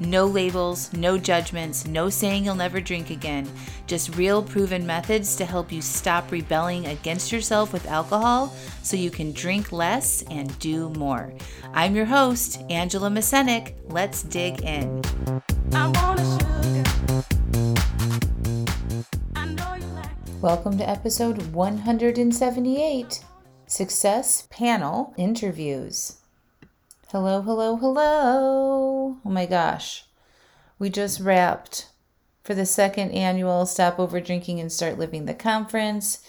No labels, no judgments, no saying you'll never drink again. Just real proven methods to help you stop rebelling against yourself with alcohol so you can drink less and do more. I'm your host, Angela Masenik. Let's dig in. Welcome to episode 178 Success Panel Interviews. Hello, hello, hello. Oh my gosh. We just wrapped for the second annual Stop Over Drinking and Start Living the conference.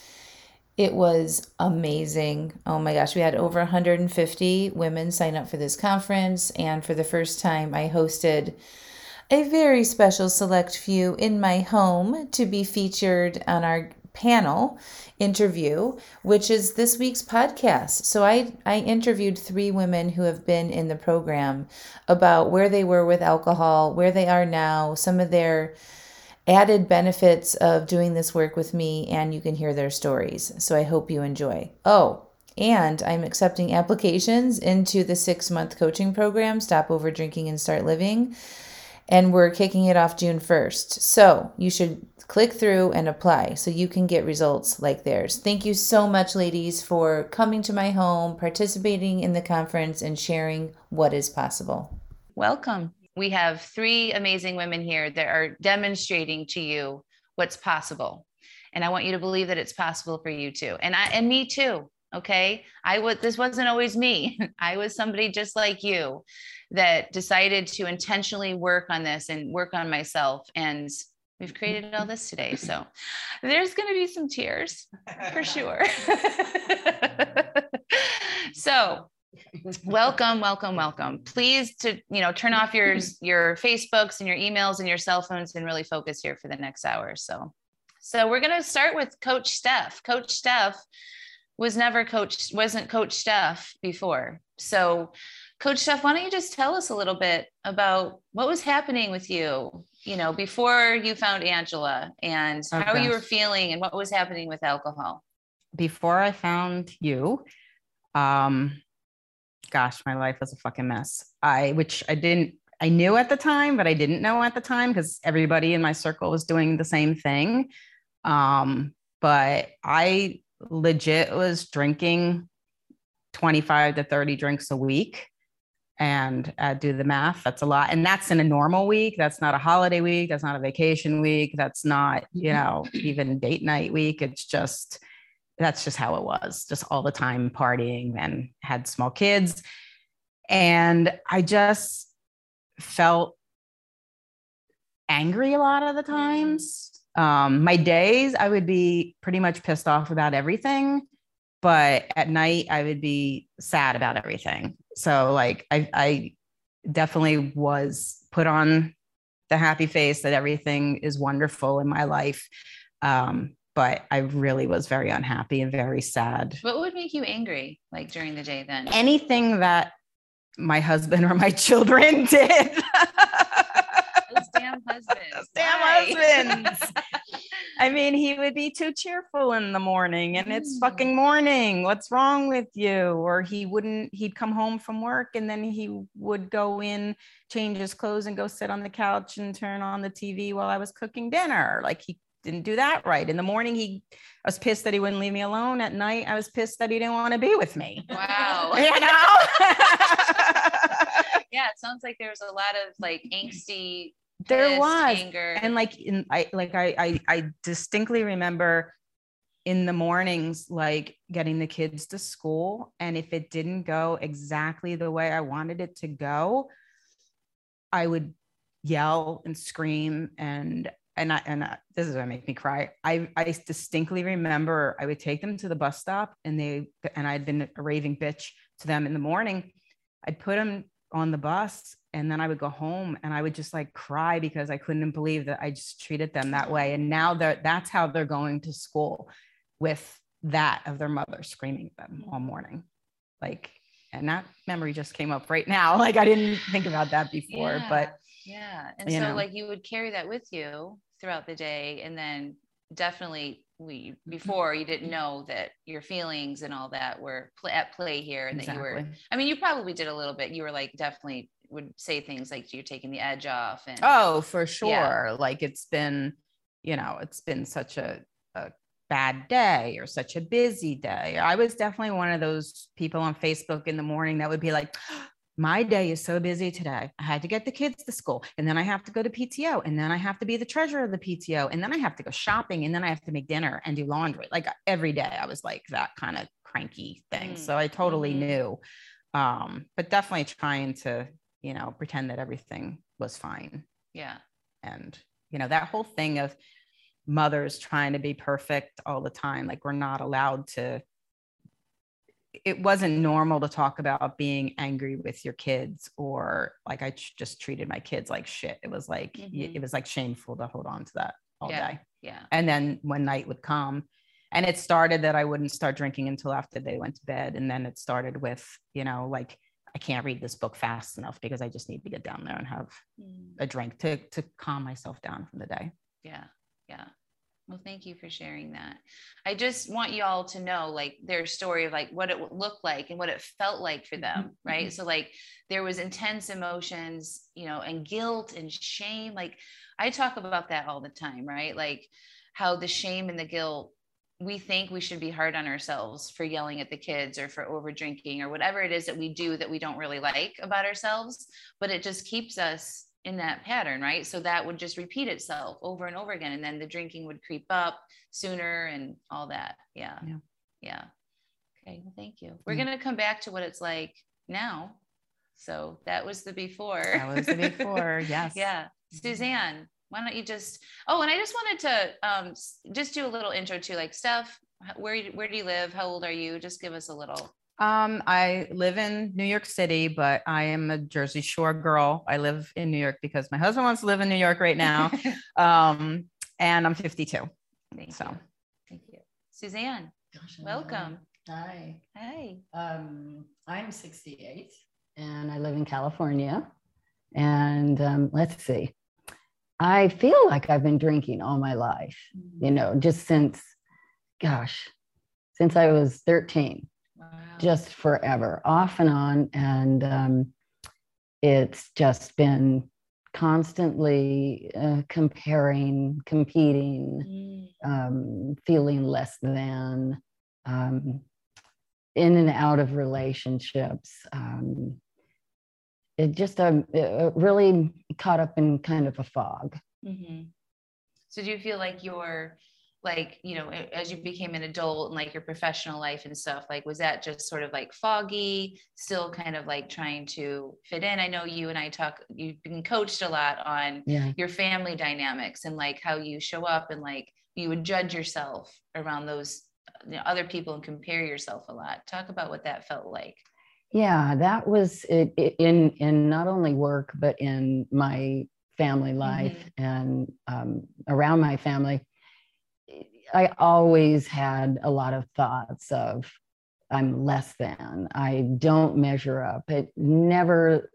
It was amazing. Oh my gosh, we had over 150 women sign up for this conference. And for the first time, I hosted a very special select few in my home to be featured on our panel interview, which is this week's podcast. So I, I interviewed three women who have been in the program about where they were with alcohol, where they are now, some of their added benefits of doing this work with me, and you can hear their stories. So I hope you enjoy. Oh, and I'm accepting applications into the six month coaching program, Stop Over Drinking and Start Living. And we're kicking it off June 1st. So you should click through and apply so you can get results like theirs. Thank you so much, ladies, for coming to my home, participating in the conference, and sharing what is possible. Welcome. We have three amazing women here that are demonstrating to you what's possible. And I want you to believe that it's possible for you too. And I and me too. Okay. I would this wasn't always me. I was somebody just like you that decided to intentionally work on this and work on myself. And We've created all this today. So there's going to be some tears for sure. so welcome welcome welcome please to you know turn off your your facebooks and your emails and your cell phones and really focus here for the next hour so so we're going to start with coach steph coach steph was never coached wasn't coach steph before so coach steph why don't you just tell us a little bit about what was happening with you you know, before you found Angela and okay. how you were feeling and what was happening with alcohol? Before I found you, um, gosh, my life was a fucking mess. I, which I didn't, I knew at the time, but I didn't know at the time because everybody in my circle was doing the same thing. Um, but I legit was drinking 25 to 30 drinks a week and uh, do the math. That's a lot. And that's in a normal week. That's not a holiday week. That's not a vacation week. That's not, you know, even date night week. It's just, that's just how it was, just all the time partying and had small kids. And I just felt angry a lot of the times. Um, my days, I would be pretty much pissed off about everything but at night I would be sad about everything. So like I, I definitely was put on the happy face that everything is wonderful in my life. Um, but I really was very unhappy and very sad. What would make you angry like during the day then? Anything that my husband or my children did. Those damn husbands. Those damn husbands. I mean, he would be too cheerful in the morning and it's mm. fucking morning. What's wrong with you? Or he wouldn't, he'd come home from work and then he would go in, change his clothes and go sit on the couch and turn on the TV while I was cooking dinner. Like he didn't do that right. In the morning, he I was pissed that he wouldn't leave me alone. At night, I was pissed that he didn't want to be with me. Wow. you know? yeah, it sounds like there was a lot of like angsty there was anger and like in i like I, I i distinctly remember in the mornings like getting the kids to school and if it didn't go exactly the way i wanted it to go i would yell and scream and and I, and I, this is what make me cry. I, I distinctly remember I would take them to the bus stop and they, and I'd been a raving bitch to them in the morning. I'd put them on the bus and then I would go home and I would just like cry because I couldn't believe that I just treated them that way. And now they're that's how they're going to school with that of their mother screaming at them all morning. Like, and that memory just came up right now. Like I didn't think about that before, yeah. but Yeah. And so know. like you would carry that with you throughout the day and then definitely we before you didn't know that your feelings and all that were pl- at play here and exactly. that you were i mean you probably did a little bit you were like definitely would say things like you're taking the edge off and oh for sure yeah. like it's been you know it's been such a, a bad day or such a busy day i was definitely one of those people on facebook in the morning that would be like my day is so busy today. I had to get the kids to school and then I have to go to PTO and then I have to be the treasurer of the PTO and then I have to go shopping and then I have to make dinner and do laundry. Like every day I was like that kind of cranky thing. Mm. So I totally mm-hmm. knew. Um, but definitely trying to, you know, pretend that everything was fine. Yeah. And, you know, that whole thing of mothers trying to be perfect all the time, like we're not allowed to it wasn't normal to talk about being angry with your kids or like I just treated my kids like shit. It was like mm-hmm. it was like shameful to hold on to that all yeah. day. Yeah. And then when night would come, and it started that I wouldn't start drinking until after they went to bed, and then it started with you know like I can't read this book fast enough because I just need to get down there and have mm. a drink to to calm myself down from the day. Yeah. Yeah. Well, thank you for sharing that. I just want you all to know like their story of like what it looked like and what it felt like for them, mm-hmm. right? So like there was intense emotions, you know, and guilt and shame. Like I talk about that all the time, right? Like how the shame and the guilt we think we should be hard on ourselves for yelling at the kids or for over drinking or whatever it is that we do that we don't really like about ourselves, but it just keeps us in that pattern, right? So that would just repeat itself over and over again. And then the drinking would creep up sooner and all that. Yeah. Yeah. yeah. Okay. Well, thank you. We're going to come back to what it's like now. So that was the before. That was the before. Yes. yeah. Suzanne, why don't you just, oh, and I just wanted to um, just do a little intro to like Steph, where, where do you live? How old are you? Just give us a little. Um, I live in New York City, but I am a Jersey Shore girl. I live in New York because my husband wants to live in New York right now. um, and I'm 52. Thank so. you. Thank you. Suzanne, Gosh, welcome. Hi. Hi. Um, I'm 68 and I live in California. And um, let's see, I feel like I've been drinking all my life, mm-hmm. you know, just since, gosh, since I was 13 just forever, off and on. And um, it's just been constantly uh, comparing, competing, mm. um, feeling less than, um, in and out of relationships. Um, it just um, it really caught up in kind of a fog. Mm-hmm. So do you feel like you're like you know as you became an adult and like your professional life and stuff like was that just sort of like foggy still kind of like trying to fit in i know you and i talk you've been coached a lot on yeah. your family dynamics and like how you show up and like you would judge yourself around those you know, other people and compare yourself a lot talk about what that felt like yeah that was it, it in in not only work but in my family life mm-hmm. and um, around my family I always had a lot of thoughts of I'm less than, I don't measure up. It never,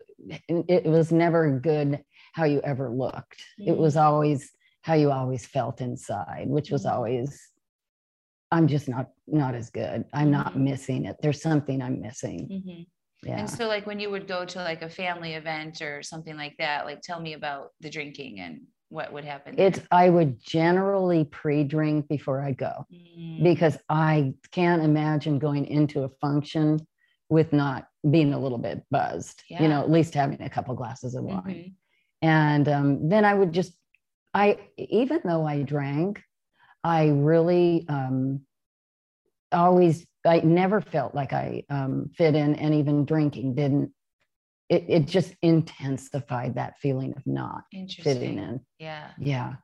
it was never good how you ever looked. Mm-hmm. It was mm. always how you always felt inside, which was mm-hmm. always, I'm just not not as good. I'm mm-hmm. not missing it. There's something I'm missing. Mm-hmm. Yeah. And so like when you would go to like a family event or something like that, like tell me about the drinking and what would happen? It's I would generally pre-drink before I go mm. because I can't imagine going into a function with not being a little bit buzzed. Yeah. You know, at least having a couple glasses of wine. Mm-hmm. And um, then I would just, I even though I drank, I really um, always I never felt like I um, fit in, and even drinking didn't it, it just intensified that feeling of not fitting in. Yeah. Yeah.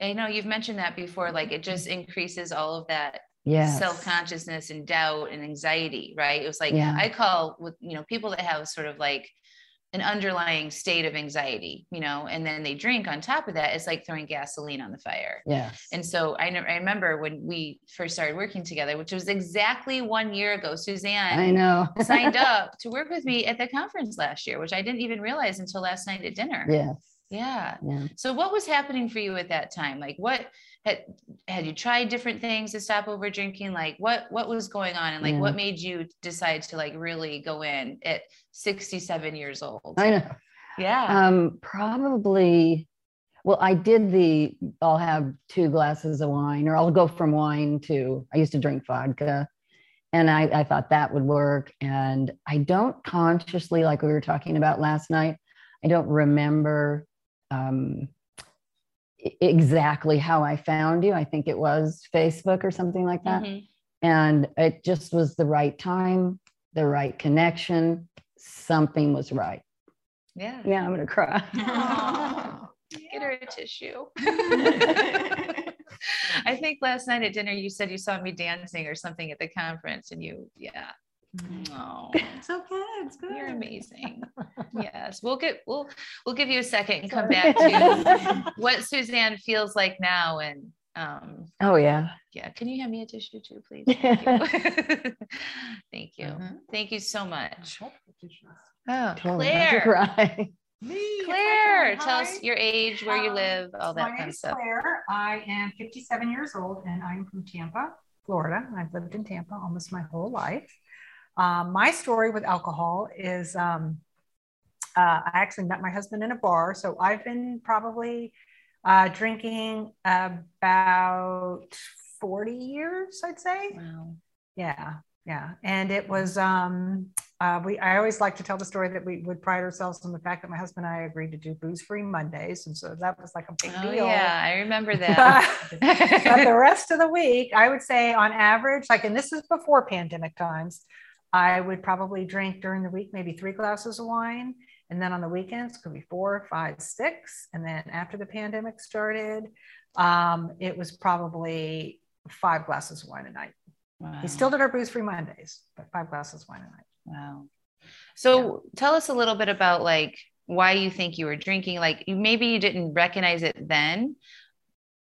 I know you've mentioned that before, like it just increases all of that yes. self-consciousness and doubt and anxiety, right? It was like yeah. I call with you know people that have sort of like an underlying state of anxiety, you know, and then they drink on top of that, it's like throwing gasoline on the fire. Yeah. And so I, I remember when we first started working together, which was exactly one year ago, Suzanne I know. signed up to work with me at the conference last year, which I didn't even realize until last night at dinner. Yes. Yeah. Yeah. So what was happening for you at that time? Like what had had you tried different things to stop over drinking? Like what what was going on and like Yeah. what made you decide to like really go in at 67 years old? I know. Yeah. Um, probably. Well, I did the. I'll have two glasses of wine, or I'll go from wine to. I used to drink vodka, and I, I thought that would work. And I don't consciously, like we were talking about last night, I don't remember um, exactly how I found you. I think it was Facebook or something like that. Mhm. And it just was the right time, the right connection. Something was right. Yeah. Yeah, I'm gonna cry. Get her a tissue. I think last night at dinner you said you saw me dancing or something at the conference and you yeah. Oh, It's okay. It's good. you're amazing. Yes. We'll get we'll we'll give you a second and come back to what Suzanne feels like now and um Oh yeah. yeah. Can you hand me a tissue too, please? Thank you. Thank you. Mhm. Thank you so much. Oh, Totally Claire. cry. Me. if Claire, tell Hi. us your age, where you Um, live, all that My fun name's stuff. Claire. I am 57 years old and I'm from Tampa, Florida. I've lived in Tampa almost my whole life. Um, my story with alcohol is um, uh, I actually met my husband in a bar. So I've been probably uh, drinking about 40 years, I'd say. Wow. Yeah, yeah. And it was um uh we I always like to tell the story that we would pride ourselves on the fact that my husband and I agreed to do booze free Mondays. And so that was like a big Oh deal. yeah, I remember that. but the rest of the week, I would say on average, like, and this is before pandemic times, I would probably drink during the week maybe three glasses of wine. And then on the weekends, could be four, five, six. And then after the pandemic started, um, it was probably five glasses of wine a night. Wow. We still did our booze free Mondays, but five glasses of wine a night. Wow. So tell us a little bit about like why you think you were drinking. Like you maybe you didn't recognize it then,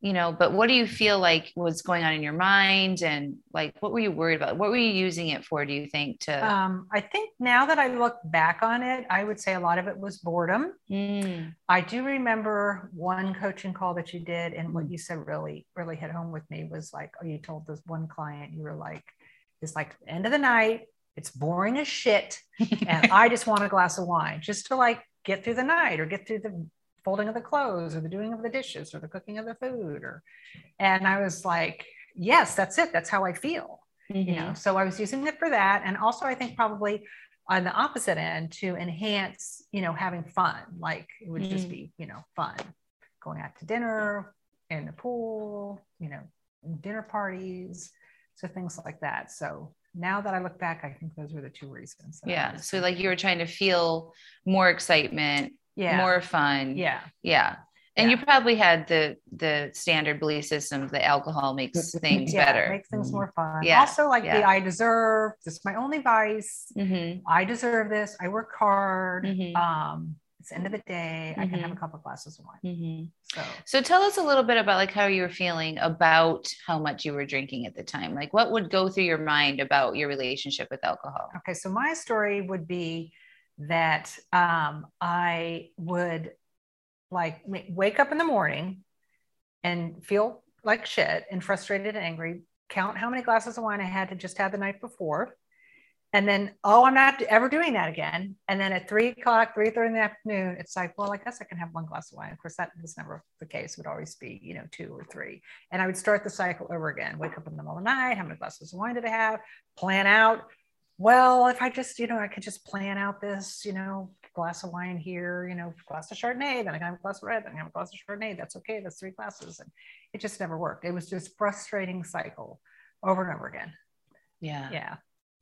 you know, but what do you feel like was going on in your mind and like what were you worried about? What were you using it for, do you think, to Um, I think now that I look back on it, I would say a lot of it was boredom. Mm, I do remember one coaching call that you did, and what you said really, really hit home with me was like, oh, you told this one client, you were like, it's like the end of the night, it's boring as shit, and I just want a glass of wine just to like get through the night or get through the folding of the clothes or the doing of the dishes or the cooking of the food or and I was like, yes, that's it. That's how I feel. you mhm. know so i was using it for that and also i think probably on the opposite end to enhance you know having fun like it would just Mm. be you know fun going out to dinner in the pool you know dinner parties so things like that so now that i look back i think those were the two reasons Yeah. So like you were trying to feel more excitement, yeah more fun. yeah Yeah. And Yeah. you probably had the the standard belief systems that alcohol makes things yeah better. makes things more fun Yeah, also like the i deserve this is my only vice Mhm, i deserve this i work hard Mhm. um it's the end of the day i can have a Mhm. couple glasses of wine mhm. so So tell us a little bit about like how you were feeling about how much you were drinking at the time. Like what would go through your mind about your relationship with alcohol? Okay, so my story would be that um, I would like wake up in the morning and feel like shit and frustrated and angry, count how many glasses of wine I had to just had the night before. And then, oh, I'm not ever doing that again. And then at three o'clock, three thirty in the afternoon, it's like, well, I guess I can have one glass of wine. Of course, that was never the case. It would always be, you know, two or three. And I would start the cycle over again. Wake up in the middle of the night. How many glasses of wine did I have? Plan out well, if I just, you know, I could just plan out this, you know, glass of wine here, you know, glass of Chardonnay, then I have a glass of red, then I have a glass of Chardonnay. That's okay. That's three glasses. And it just never worked. It was just frustrating cycle over and over again. Yeah. Yeah.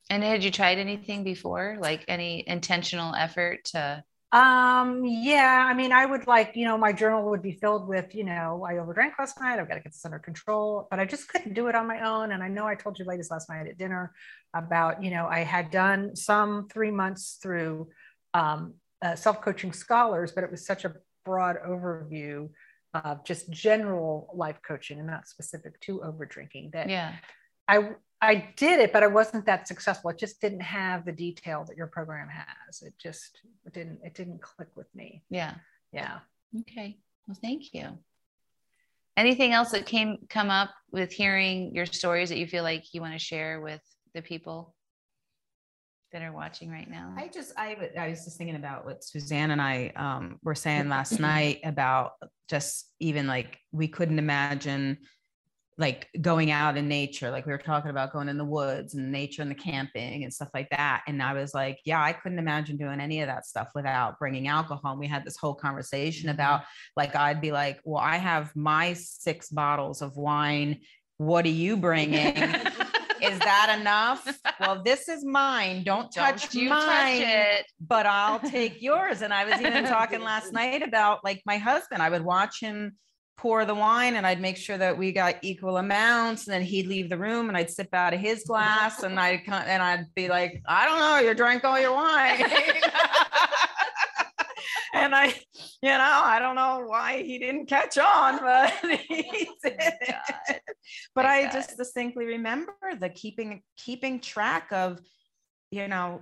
And had you tried anything before? Like any intentional effort to Um, yeah, I mean, I would like, you know, my journal would be filled with, you know, I overdrank last night. I've got to get this under control, but I just couldn't do it on my own. And I know I told you ladies last night at dinner about, you know, I had done some three months through um, uh, self-coaching scholars, but it was such a broad overview of just general life coaching and not specific to over drinking that Yeah. I I did it, but I wasn't that successful. It just didn't have the detail that your program has. It just it didn't it didn't click with me. Yeah. Yeah. Okay. Well, thank you. Anything else that came come up with hearing your stories that you feel like you want to share with the people that are watching right now? I just I was just thinking about what Suzanne and I um, were saying last night about just even like we couldn't imagine like going out in nature like we were talking about going in the woods and nature and the camping and stuff like that and i was like yeah i couldn't imagine doing any of that stuff without bringing alcohol and we had this whole conversation about like i'd be like well i have my six bottles of wine what are you bringing is that enough well this is mine don't touch Don't mine touch it. but I'll take yours. And I was even talking last night about like my husband. I would watch him pour the wine and I'd make sure that we got equal amounts. And then he'd leave the room and I'd sip out of his glass and I'd come and I'd be like, I don't know, you drank all your wine. and I, you know, I don't know why he didn't catch on, but he oh did. God. But My I God. just distinctly remember the keeping keeping track of, you know,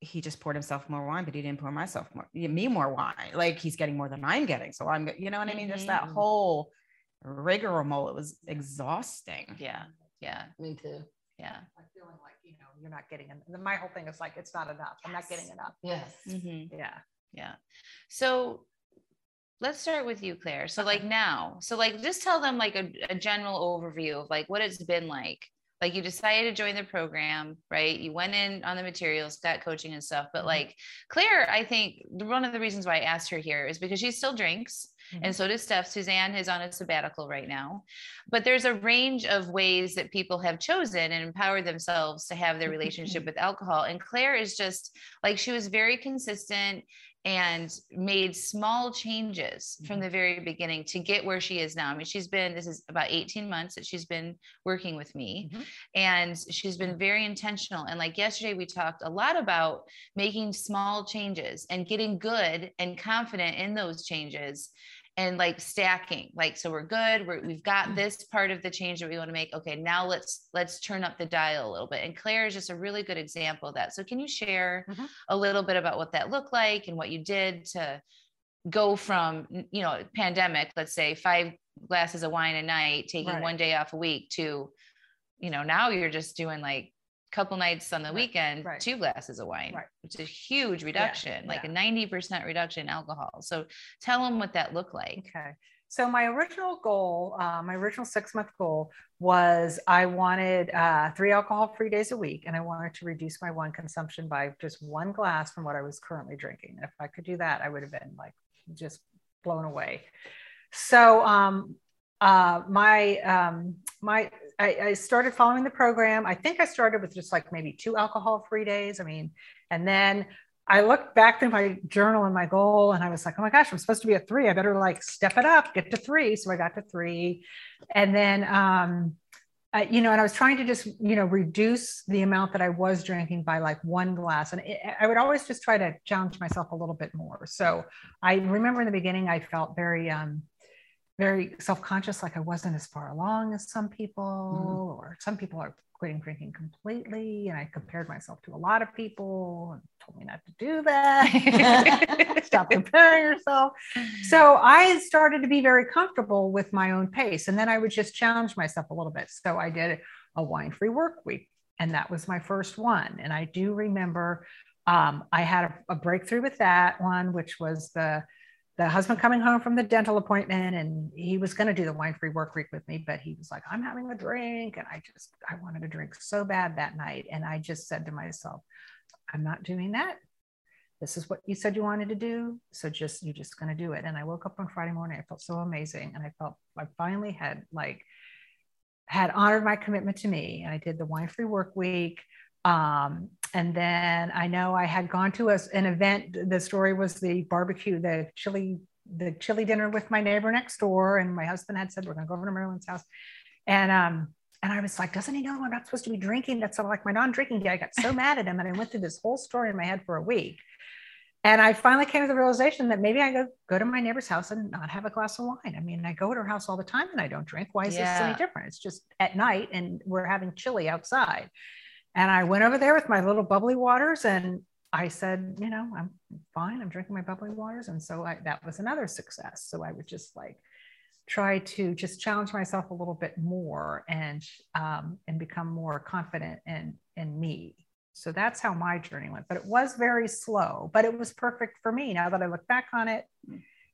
he just poured himself more wine, but he didn't pour myself more, me more wine. Like he's getting more than I'm getting. So I'm, you know what I mean? Just that Mhm. whole rigmarole. It was exhausting. Yeah. Yeah. Me too. Yeah. Like feeling like, you know, you're not getting en- my whole thing is like it's not enough. I'm not getting enough. Yes. Mhm. Yeah. Yeah. So let's start with you, Claire. So like now, so like just tell them like a, a general overview of like what it's been like. Like you decided to join the program, right? You went in on the materials, got coaching and stuff. But Mhm. like Claire, I think one of the reasons why I asked her here is because she still drinks. And so does Steph. Suzanne is on a sabbatical right now. But there's a range of ways that people have chosen and empowered themselves to have their relationship with alcohol. And Claire is just like she was very consistent and made small changes from the very beginning to get where she is now. I mean, she's been, this is about 18 months that she's been working with me, Mhm. and she's been very intentional. And like yesterday, we talked a lot about making small changes and getting good and confident in those changes and like stacking like so we're good we're, we've got this part of the change that we want to make okay now let's let's turn up the dial a little bit and claire is just a really good example of that so can you share Mhm. a little bit about what that looked like and what you did to go from you know pandemic let's say five glasses of wine a night taking Right. one day off a week to you know now you're just doing like couple nights on the Right, weekend right. two glasses of wine Right. which is a huge reduction like yeah. a 90% reduction in alcohol so tell them what that looked like Okay. So my original goal, uh, my original six month goal was I wanted uh, three alcohol free days a week, and I wanted to reduce my wine consumption by just one glass from what I was currently drinking. And if I could do that, I would have been like just blown away. So um, uh, my um, my I, I started following the program. I think I started with just like maybe two alcohol free days. I mean, and then I looked back through my journal and my goal, and I was like, oh my gosh, I'm supposed to be at three. I better like step it up, get to three. So I got to three. And then, um, you know, and I was trying to just, you know, reduce the amount that I was drinking by like one glass. And it, I would always just try to challenge myself a little bit more. So I remember in the beginning, I felt very, um, very self-conscious, like I wasn't as far along as some people, or some people are quitting drinking completely. And I compared myself to a lot of people and told me not to do that. Stop comparing yourself. So I started to be very comfortable with my own pace. And then I would just challenge myself a little bit. So I did a wine free work week. And that was my first one. And I do remember um, I had a, a breakthrough with that one, which was the the husband coming home from the dental appointment and he was going to do the wine free work week with me but he was like i'm having a drink and i just i wanted a drink so bad that night and i just said to myself i'm not doing that. This is what you said you wanted to do so just you're just going to do it. And i woke up on friday morning i felt so amazing and i felt i finally had like had honored my commitment to me and i did the wine free work week um, and then I know I had gone to a, an event. The story was the barbecue, the chili, the chili dinner with my neighbor next door. And my husband had said, we're going to go over to Marilyn's house. And, um, and I was like, doesn't he know I'm not supposed to be drinking? That's like my non-drinking day. I got so mad at him. And I went through this whole story in my head for a week. and I finally came to the realization that maybe I go go to my neighbor's house and not have a glass of wine. I mean, I go to her house all the time and I don't drink. Why is yeah. this any different? It's just at night and we're having chili outside. And I went over there with my little bubbly waters and I said, you know, I'm fine. I'm drinking my bubbly waters. And so I, that was another success. So I would just like try to just challenge myself a little bit more and um, and become more confident in in me so that's how my journey went but it was very slow but it was perfect for me now that i look back on it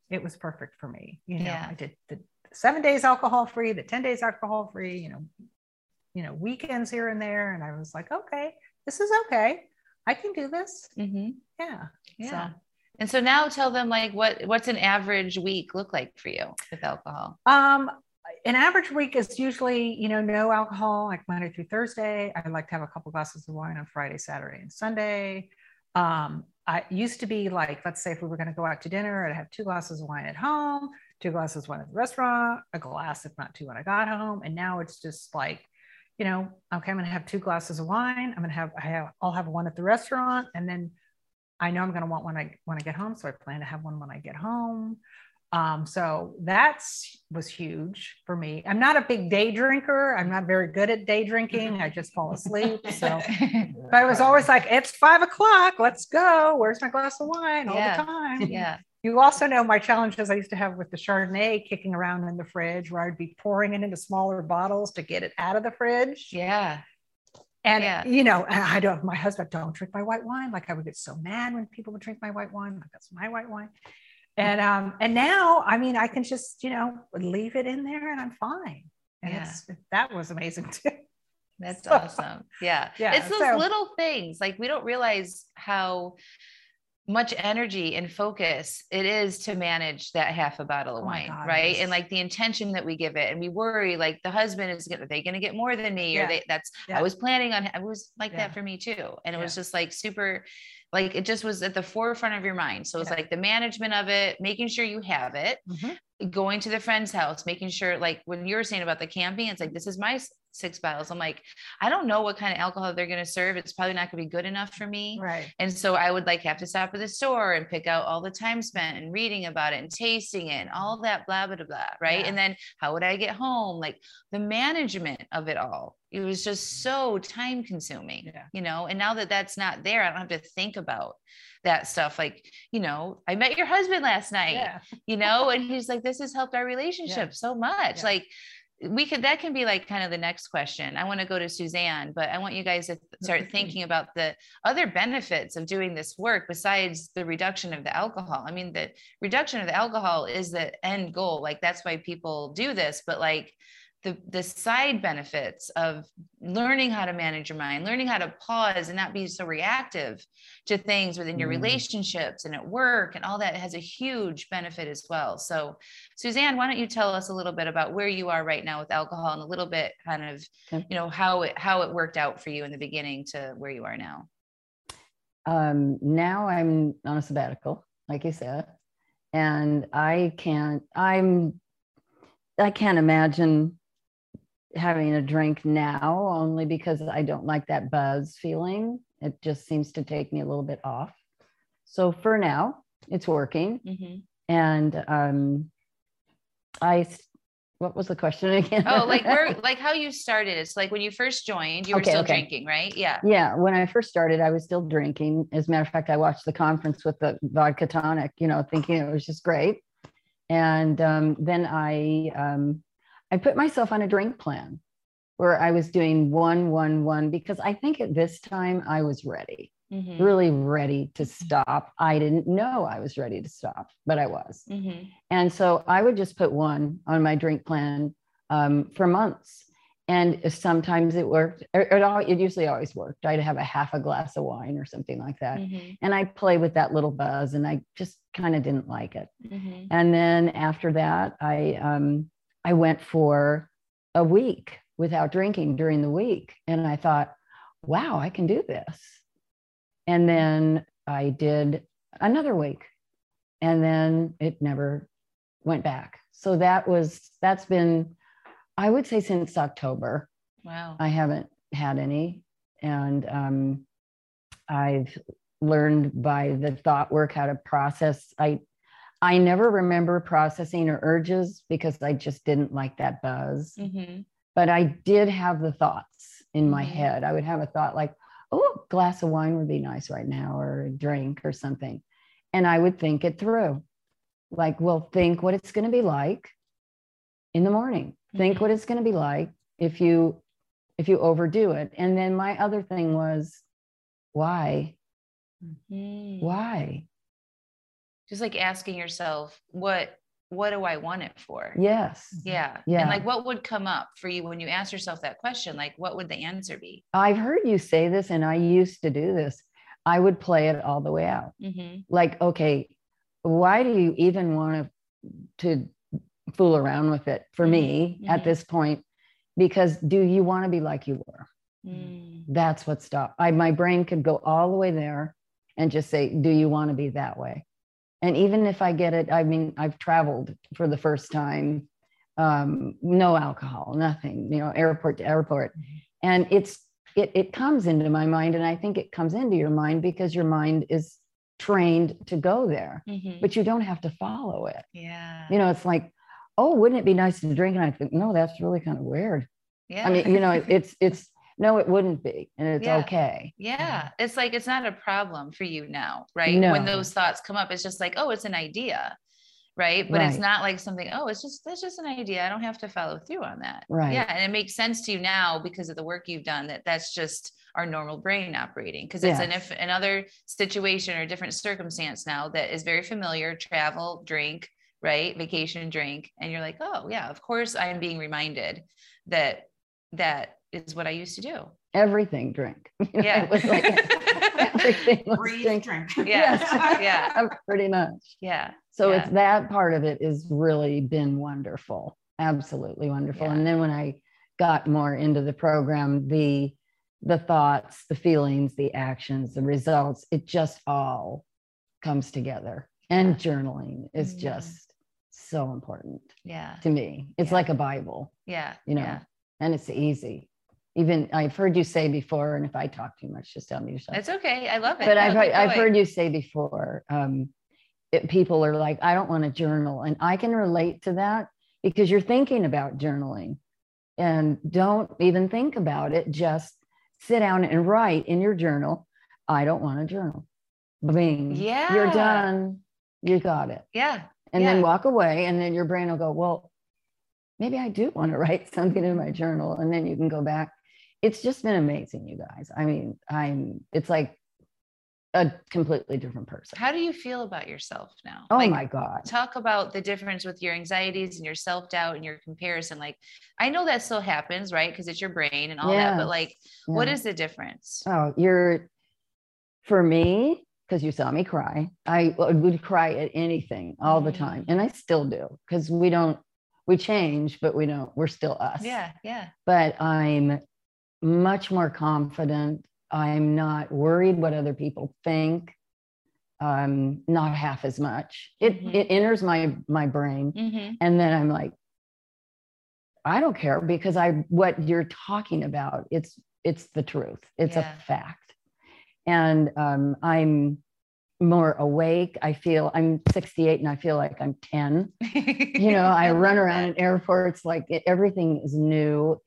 it was perfect for me you know yeah. i did the seven days alcohol free the 10 days alcohol free you know you know weekends here and there and i was like okay this is okay i can do this mm-hmm. yeah yeah so, and so now tell them like what what's an average week look like for you with alcohol? Um an average week is usually, you know, no alcohol like Monday through Thursday. I like to have a couple glasses of wine on Friday, Saturday, and Sunday. Um, I used to be like, let's say if we were going to go out to dinner, I'd have two glasses of wine at home, two glasses of wine at the restaurant, a glass, if not two, when I got home. And now it's just like, you know, okay, I'm going to have two glasses of wine. I'm going to have, I have, I'll have one at the restaurant, and then I know I'm going to want one I when I get home, so I plan to have one when I get home. Um, so that's was huge for me. I'm not a big day drinker. I'm not very good at day drinking. I just fall asleep. So, but I was always like, "It's five o'clock. Let's go. Where's my glass of wine?" All yeah. the time. Yeah. You also know my challenges I used to have with the Chardonnay kicking around in the fridge, where I'd be pouring it into smaller bottles to get it out of the fridge. Yeah. And yeah. you know, I don't. My husband don't drink my white wine. Like I would get so mad when people would drink my white wine. Like that's my white wine. And um, and now, I mean, I can just you know leave it in there, and I'm fine. And yeah. it's that was amazing too. That's so, awesome. Yeah. Yeah. It's those so, little things. Like we don't realize how much energy and focus it is to manage that half a bottle of oh wine God, right and like the intention that we give it and we worry like the husband is gonna are they gonna get more than me yeah. or they that's yeah. i was planning on it was like yeah. that for me too and it was just like super like it just was at the forefront of your mind so it's like the management of it making sure you have it mm-hmm. going to the friend's house making sure like when you were saying about the camping it's like this is my six bottles. I'm like, I don't know what kind of alcohol they're going to serve. It's probably not going to be good enough for me. Right. And so I would like have to stop at the store and pick out all the time spent and reading about it and tasting it and all that blah, blah, blah. Right. Yeah. And then how would I get home? Like the management of it all. It was just so time consuming, yeah. you know, and now that that's not there, I don't have to think about that stuff. Like, you know, I met your husband last night, yeah. you know, and he's like, this has helped our relationship so much. Like, we could that can be like kind of the next question i want to go to suzanne but i want you guys to start thinking about the other benefits of doing this work besides the reduction of the alcohol i mean the reduction of the alcohol is the end goal like that's why people do this but like the, the side benefits of learning how to manage your mind, learning how to pause and not be so reactive to things within your mm. relationships and at work and all that has a huge benefit as well. So, Suzanne, why don't you tell us a little bit about where you are right now with alcohol and a little bit kind of, okay. you know, how it how it worked out for you in the beginning to where you are now? Um, now I'm on a sabbatical, like you said, and I can't. I'm I can't imagine having a drink now only because I don't like that buzz feeling. It just seems to take me a little bit off. So for now, it's working. Mm-hmm. And um, I, what was the question again? oh, like where, like how you started. It's like when you first joined, you were okay, still okay. drinking, right? Yeah. Yeah. When I first started, I was still drinking. As a matter of fact, I watched the conference with the vodka tonic, you know, thinking it was just great. And um, then I um, I put myself on a drink plan where I was doing one, one, one, because I think at this time I was ready, mm-hmm. really ready to stop. I didn't know I was ready to stop, but I was. Mm-hmm. And so I would just put one on my drink plan um, for months. And sometimes it worked. It, it, usually always worked. I'd have a half a glass of wine or something like that. Mm-hmm. And I play with that little buzz and I just kind of didn't like it. Mm-hmm. And then after that, I, um, I went for a week without drinking during the week. And I thought, wow, I can do this. And then I did another week. And then it never went back. So that was, that's been, I would say since October. Wow. I haven't had any. And um, I've learned by the thought work how to process. I I never remember processing or urges because I just didn't like that buzz. Mm-hmm. But I did have the thoughts in my Mhm. head. I would have a thought like, oh, a glass of wine would be nice right now, or a drink or something. And I would think it through. Like, well, think what it's going to be like in the morning. Think Mhm. what it's going to be like if you if you overdo it. And then my other thing was, why? Mm. Why? Just like asking yourself, what what do I want it for? Yes. Yeah. Yeah. And like what would come up for you when you ask yourself that question? Like what would the answer be? I've heard you say this, and I used to do this. I would play it all the way out. Mm-hmm. Like, okay, why do you even want to to fool around with it for me Mhm, at this point? Because do you want to be like you were? Mm. That's what stopped. I my brain could go all the way there and just say, do you want to be that way? And even if I get it, I mean, I've traveled for the first time, um, no alcohol, nothing, you know, airport to airport. And it's it it comes into my mind. And I think it comes into your mind because your mind is trained to go there, Mhm. but you don't have to follow it. Yeah. You know, it's like, oh, wouldn't it be nice to drink? And I think, no, that's really kind of weird. yeah. I mean, you know, it- it's it's no, it wouldn't be, and it's Yeah. okay. Yeah. It's like it's not a problem for you now, right? No. When those thoughts come up, it's just like, oh, it's an idea. Right. But it's not like something, oh, it's just that's just an idea. I don't have to follow through on that. Right. Yeah. And it makes sense to you now because of the work you've done that that's just our normal brain operating. Because it's an if another situation or different circumstance now that is very familiar, travel, drink, right? Vacation, drink. And you're like, oh yeah, of course I'm being reminded that that is what I used to do. Everything drink. You know, Yeah. it was like everything was Breathe, drink. drink. Yeah. Yes. Yeah. pretty much. Yeah. So Yeah. it's that part of it has really been wonderful, absolutely wonderful. Yeah. And then when I got more into the program, the the thoughts, the feelings, the actions, the results, it just all comes together. And journaling is Mhm. just so important Yeah. to me. It's like a Bible. Yeah. you know, and it's easy. Even I've heard you say before, and if I talk too much, just tell me yourself. It's okay. I love it. but No, I've I've heard you say before, um, it, people are like, I don't want to journal, and I can relate to that because you're thinking about journaling, and don't even think about it. Just sit down and write in your journal. I don't want to journal. Bing. Yeah. You're done. You got it Yeah. and then walk away and then your brain will go well maybe i do want to write something in my journal and then you can go back it's just been amazing you guys i mean i'm it's like a completely different person How do you feel about yourself now? oh Like, my god Talk about the difference with your anxieties and your self doubt and your comparison. Like, I know that still happens, right? Because it's your brain and all that. But like, what Yeah. is the difference? oh you're for me because you saw me cry i would cry at anything all the Mhm. time and i still do because we don't we change but we don't we're still us Yeah. Yeah. but I'm much more confident. I'm not worried what other people think. Um, not half as much. It Mhm. it enters my my brain, hmm and then I'm like, I don't care because I what you're talking about. It's it's the truth. It's Yeah. a fact, and um, I'm more awake. I feel I'm 68 and I feel like I'm 10 you know i run around in airports like it, everything is new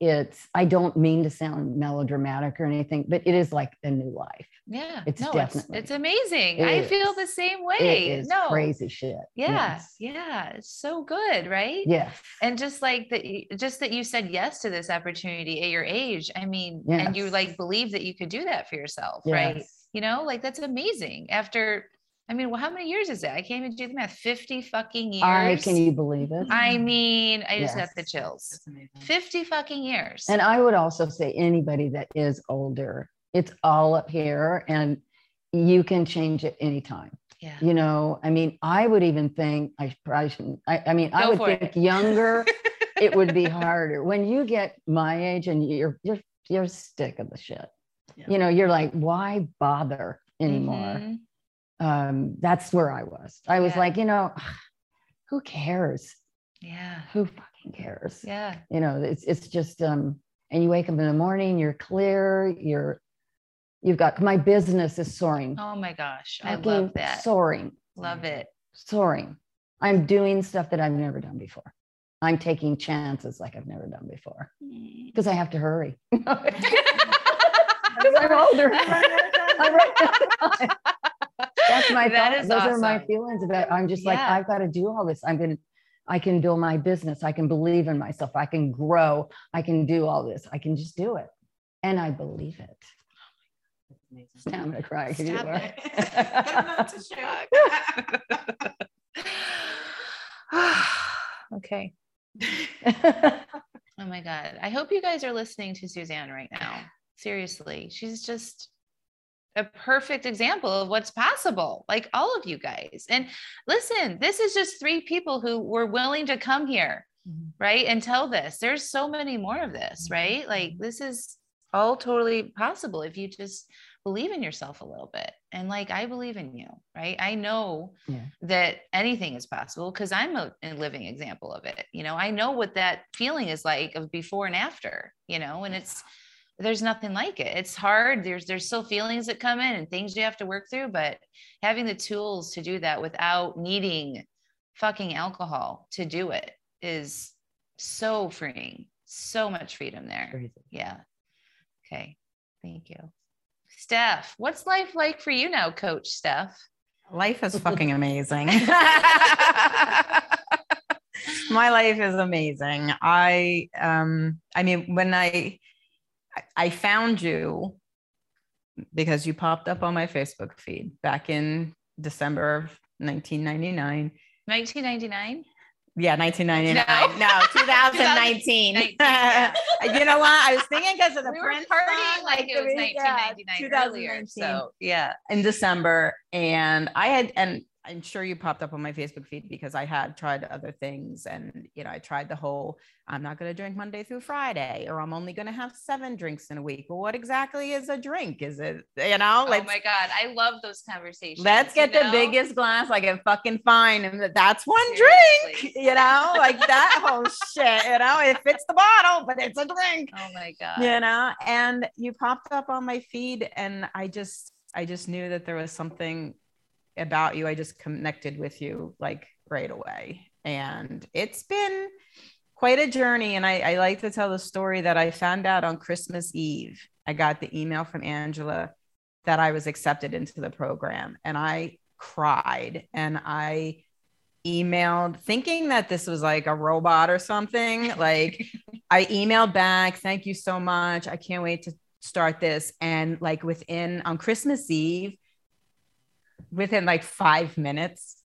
it's i don't mean to sound melodramatic or anything but it is like a new life Yeah. It's no, definitely- It's, it's amazing. It I feel the same way. is no. crazy shit Yeah. yes Yeah. It's so good, right? yeah and just like that just that you said yes to this opportunity at your age i mean and you like believe that you could do that for yourself right you know like that's amazing after i mean well how many years is it? I can't even do the math. 50 fucking years? i can you believe it? I mean i just got the chills. 50 fucking years. And i would also say anybody that is older it's all up here and you can change it anytime. Yeah. You know i mean i would even think i probably shouldn't i, I mean i would think it. younger it would be harder. When you get my age and you're you're you're sick of the shit. Yeah. you know you're like why bother anymore? Mhm. Um that's where i was i was Yeah. like you know who cares yeah who fucking cares yeah you know it's it's just um and you wake up in the morning you're clear you're You've got my business is soaring. Oh my gosh. I love that. Soaring. Love it. Soaring. I'm doing stuff that I've never done before. I'm taking chances like I've never done before because I have to hurry. Because I'm older. That's my That thought. is Those are my feelings about I'm just like, I've got to do all this. I'm gonna I can build my business. I can believe in myself. I can grow. I can do all this. I can just do it. And I believe it. Now I'm gonna cry. 'cause you Stop are. okay. Oh my God. I hope you guys are listening to Suzanne right now. Seriously. She's just a perfect example of what's possible, like all of you guys. And listen, this is just three people who were willing to come here, Mhm. right? And tell this. There's so many more of this, right? Like this is all totally possible if you just believe in yourself a little bit. And like I believe in you, right? I know Yeah. that anything is possible because I'm a, a living example of it. You know, I know what that feeling is like of before and after, you know, and it's there's nothing like it. It's hard. There's there's still feelings that come in and things you have to work through, but having the tools to do that without needing fucking alcohol to do it is so freeing. So much freedom there. Crazy. Yeah. Okay. Thank you. Steph, what's life like for you now, Coach Steph? Life is fucking amazing. My life is amazing. I um I mean when I I found you because you popped up on my Facebook feed back in December of 1999. 1999? Yeah, 1999. No. No, 2019. 2019, yeah. you know what? I was thinking because of the we Prince partying song, like it was the- yeah, 1999 earlier. 2019 So yeah. in December, and I had, and I'm sure you popped up on my Facebook feed because I had tried other things, and you know, I tried the whole I'm not going to drink Monday through Friday, or I'm only going to have seven drinks in a week. Well, what exactly is a drink? Is it, you know, Like Oh my God. I love those conversations. let's you get the know? biggest glass I can fucking find, and that's one Seriously. drink, you know, like that whole shit, you know, it fits the bottle, but it's a drink Oh my God. you know and you popped up on my feed and i just i just knew that there was something about you i just connected with you like right away. And it's been quite a journey. And I, I like to tell the story that i found out on christmas eve. I got the email from angela that i was accepted into the program and i cried. And i emailed thinking that this was like a robot or something. Like I emailed back, thank you so much. I can't wait to start this. And like within on Christmas Eve, within like five minutes,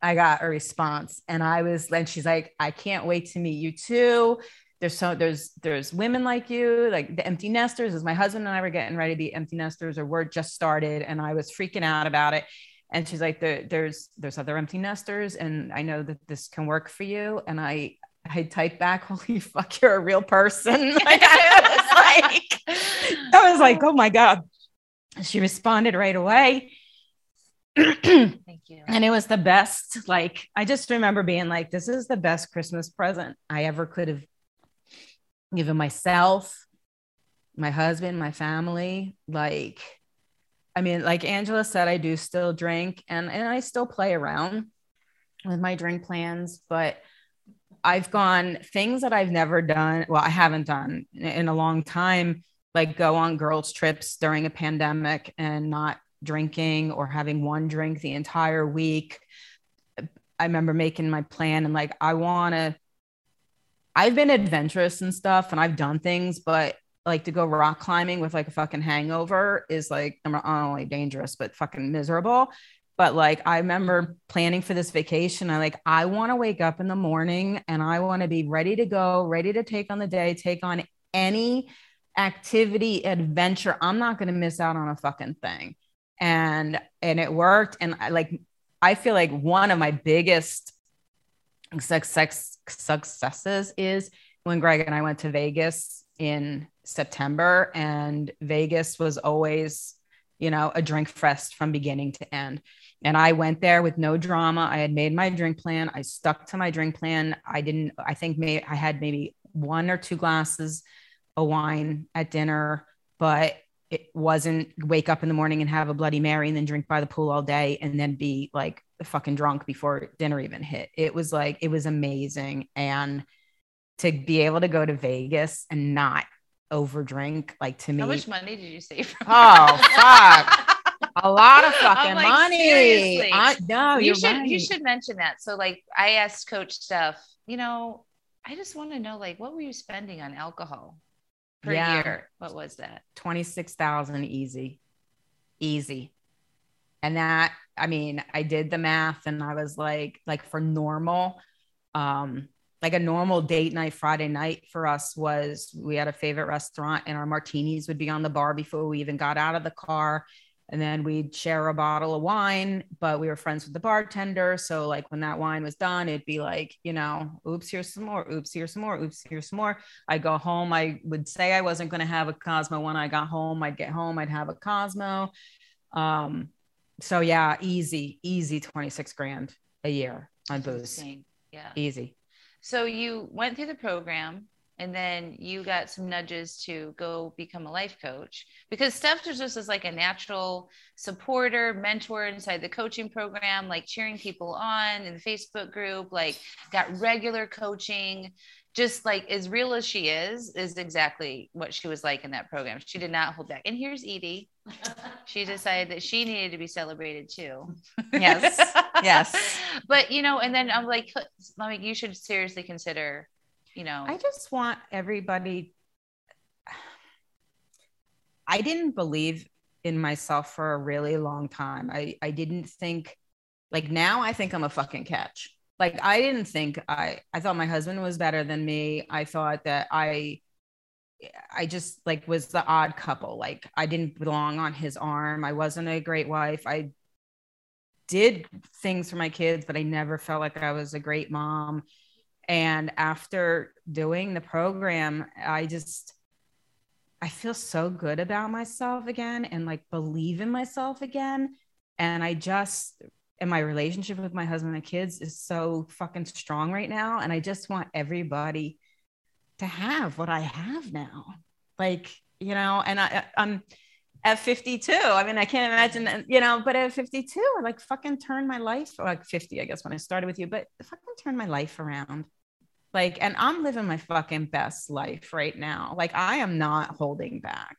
I got a response. And I was, and she's like, I can't wait to meet you too. There's so there's there's women like you, like the empty nesters, as my husband and I were getting ready to be empty nesters, or we're just started, and I was freaking out about it. And she's like, there, there's there's other empty nesters, and I know that this can work for you. And I I typed back, holy fuck, you're a real person. Like I was like, I was like, oh my God. She responded right away. Thank you. And it was the best. Like, I just remember being like, this is the best Christmas present I ever could have given myself, my husband, my family. Like, I mean, like Angela said, I do still drink and, and I still play around with my drink plans, but I've gone things that I've never done. Well, I haven't done in a long time, like go on girls' trips during a pandemic and not drinking or having one drink the entire week. I remember making my plan and like, I want to, I've been adventurous and stuff and I've done things, but like to go rock climbing with like a fucking hangover is like not only dangerous, but fucking miserable. But like, I remember planning for this vacation. I like, I want to wake up in the morning and I want to be ready to go, ready to take on the day, take on any activity, adventure. I'm not going to miss out on a fucking thing. And, and it worked. And I like, I feel like one of my biggest success, successes is when Greg and I went to Vegas in September, and Vegas was always, you know, a drink fest from beginning to end. And I went there with no drama. I had made my drink plan. I stuck to my drink plan. I didn't, I think maybe I had maybe one or two glasses of wine at dinner, but it wasn't wake up in the morning and have a bloody mary and then drink by the pool all day and then be like fucking drunk before dinner even hit. It was like it was amazing. And to be able to go to vegas and not overdrink like to me how much money did you save from oh fuck. A lot of fucking like, money. I, no you should right. you should mention that. So like i asked coach steph you know i just want to know like what were you spending on alcohol per Yeah. year what was that 26,000 easy. Easy. And that, I mean, I did the math and I was like, like for normal, um, like a normal date night Friday night for us was we had a favorite restaurant and our martinis would be on the bar before we even got out of the car. And then we'd share a bottle of wine, but we were friends with the bartender. So, like, when that wine was done, it'd be like, you know, oops, here's some more, oops, here's some more, oops, here's some more. I go home. I would say I wasn't going to have a Cosmo when I got home. I'd get home, I'd have a Cosmo. Um, so yeah, easy, easy 26 grand a year on booze. Yeah Easy. so you went through the program and then you got some nudges to go become a life coach because Steph was just as like a natural supporter, mentor inside the coaching program, like cheering people on in the Facebook group, like got regular coaching, just like as real as she is, is exactly what she was like in that program. She did not hold back. And here's Edie. She decided that she needed to be celebrated too. Yes. Yes. But you know, and then I'm like, like you should seriously consider, you know, I just want everybody. I didn't believe in myself for a really long time. I, I didn't think, like, now I think I'm a fucking catch. Like, I didn't think I, I thought my husband was better than me. I thought that I, I just like was the odd couple. Like, I didn't belong on his arm. I wasn't a great wife. I did things for my kids, but I never felt like I was a great mom. And after doing the program, I just, I feel so good about myself again and like believe in myself again. And I just, and my relationship with my husband and kids is so fucking strong right now. And I just want everybody to have what I have now. Like, you know, and I, I'm at 52. I mean, I can't imagine, you know, but at 52, I like fucking turned my life like 50, I guess, when I started with you, but fucking turned my life around. Like, and I'm living my fucking best life right now. Like, I am not holding back.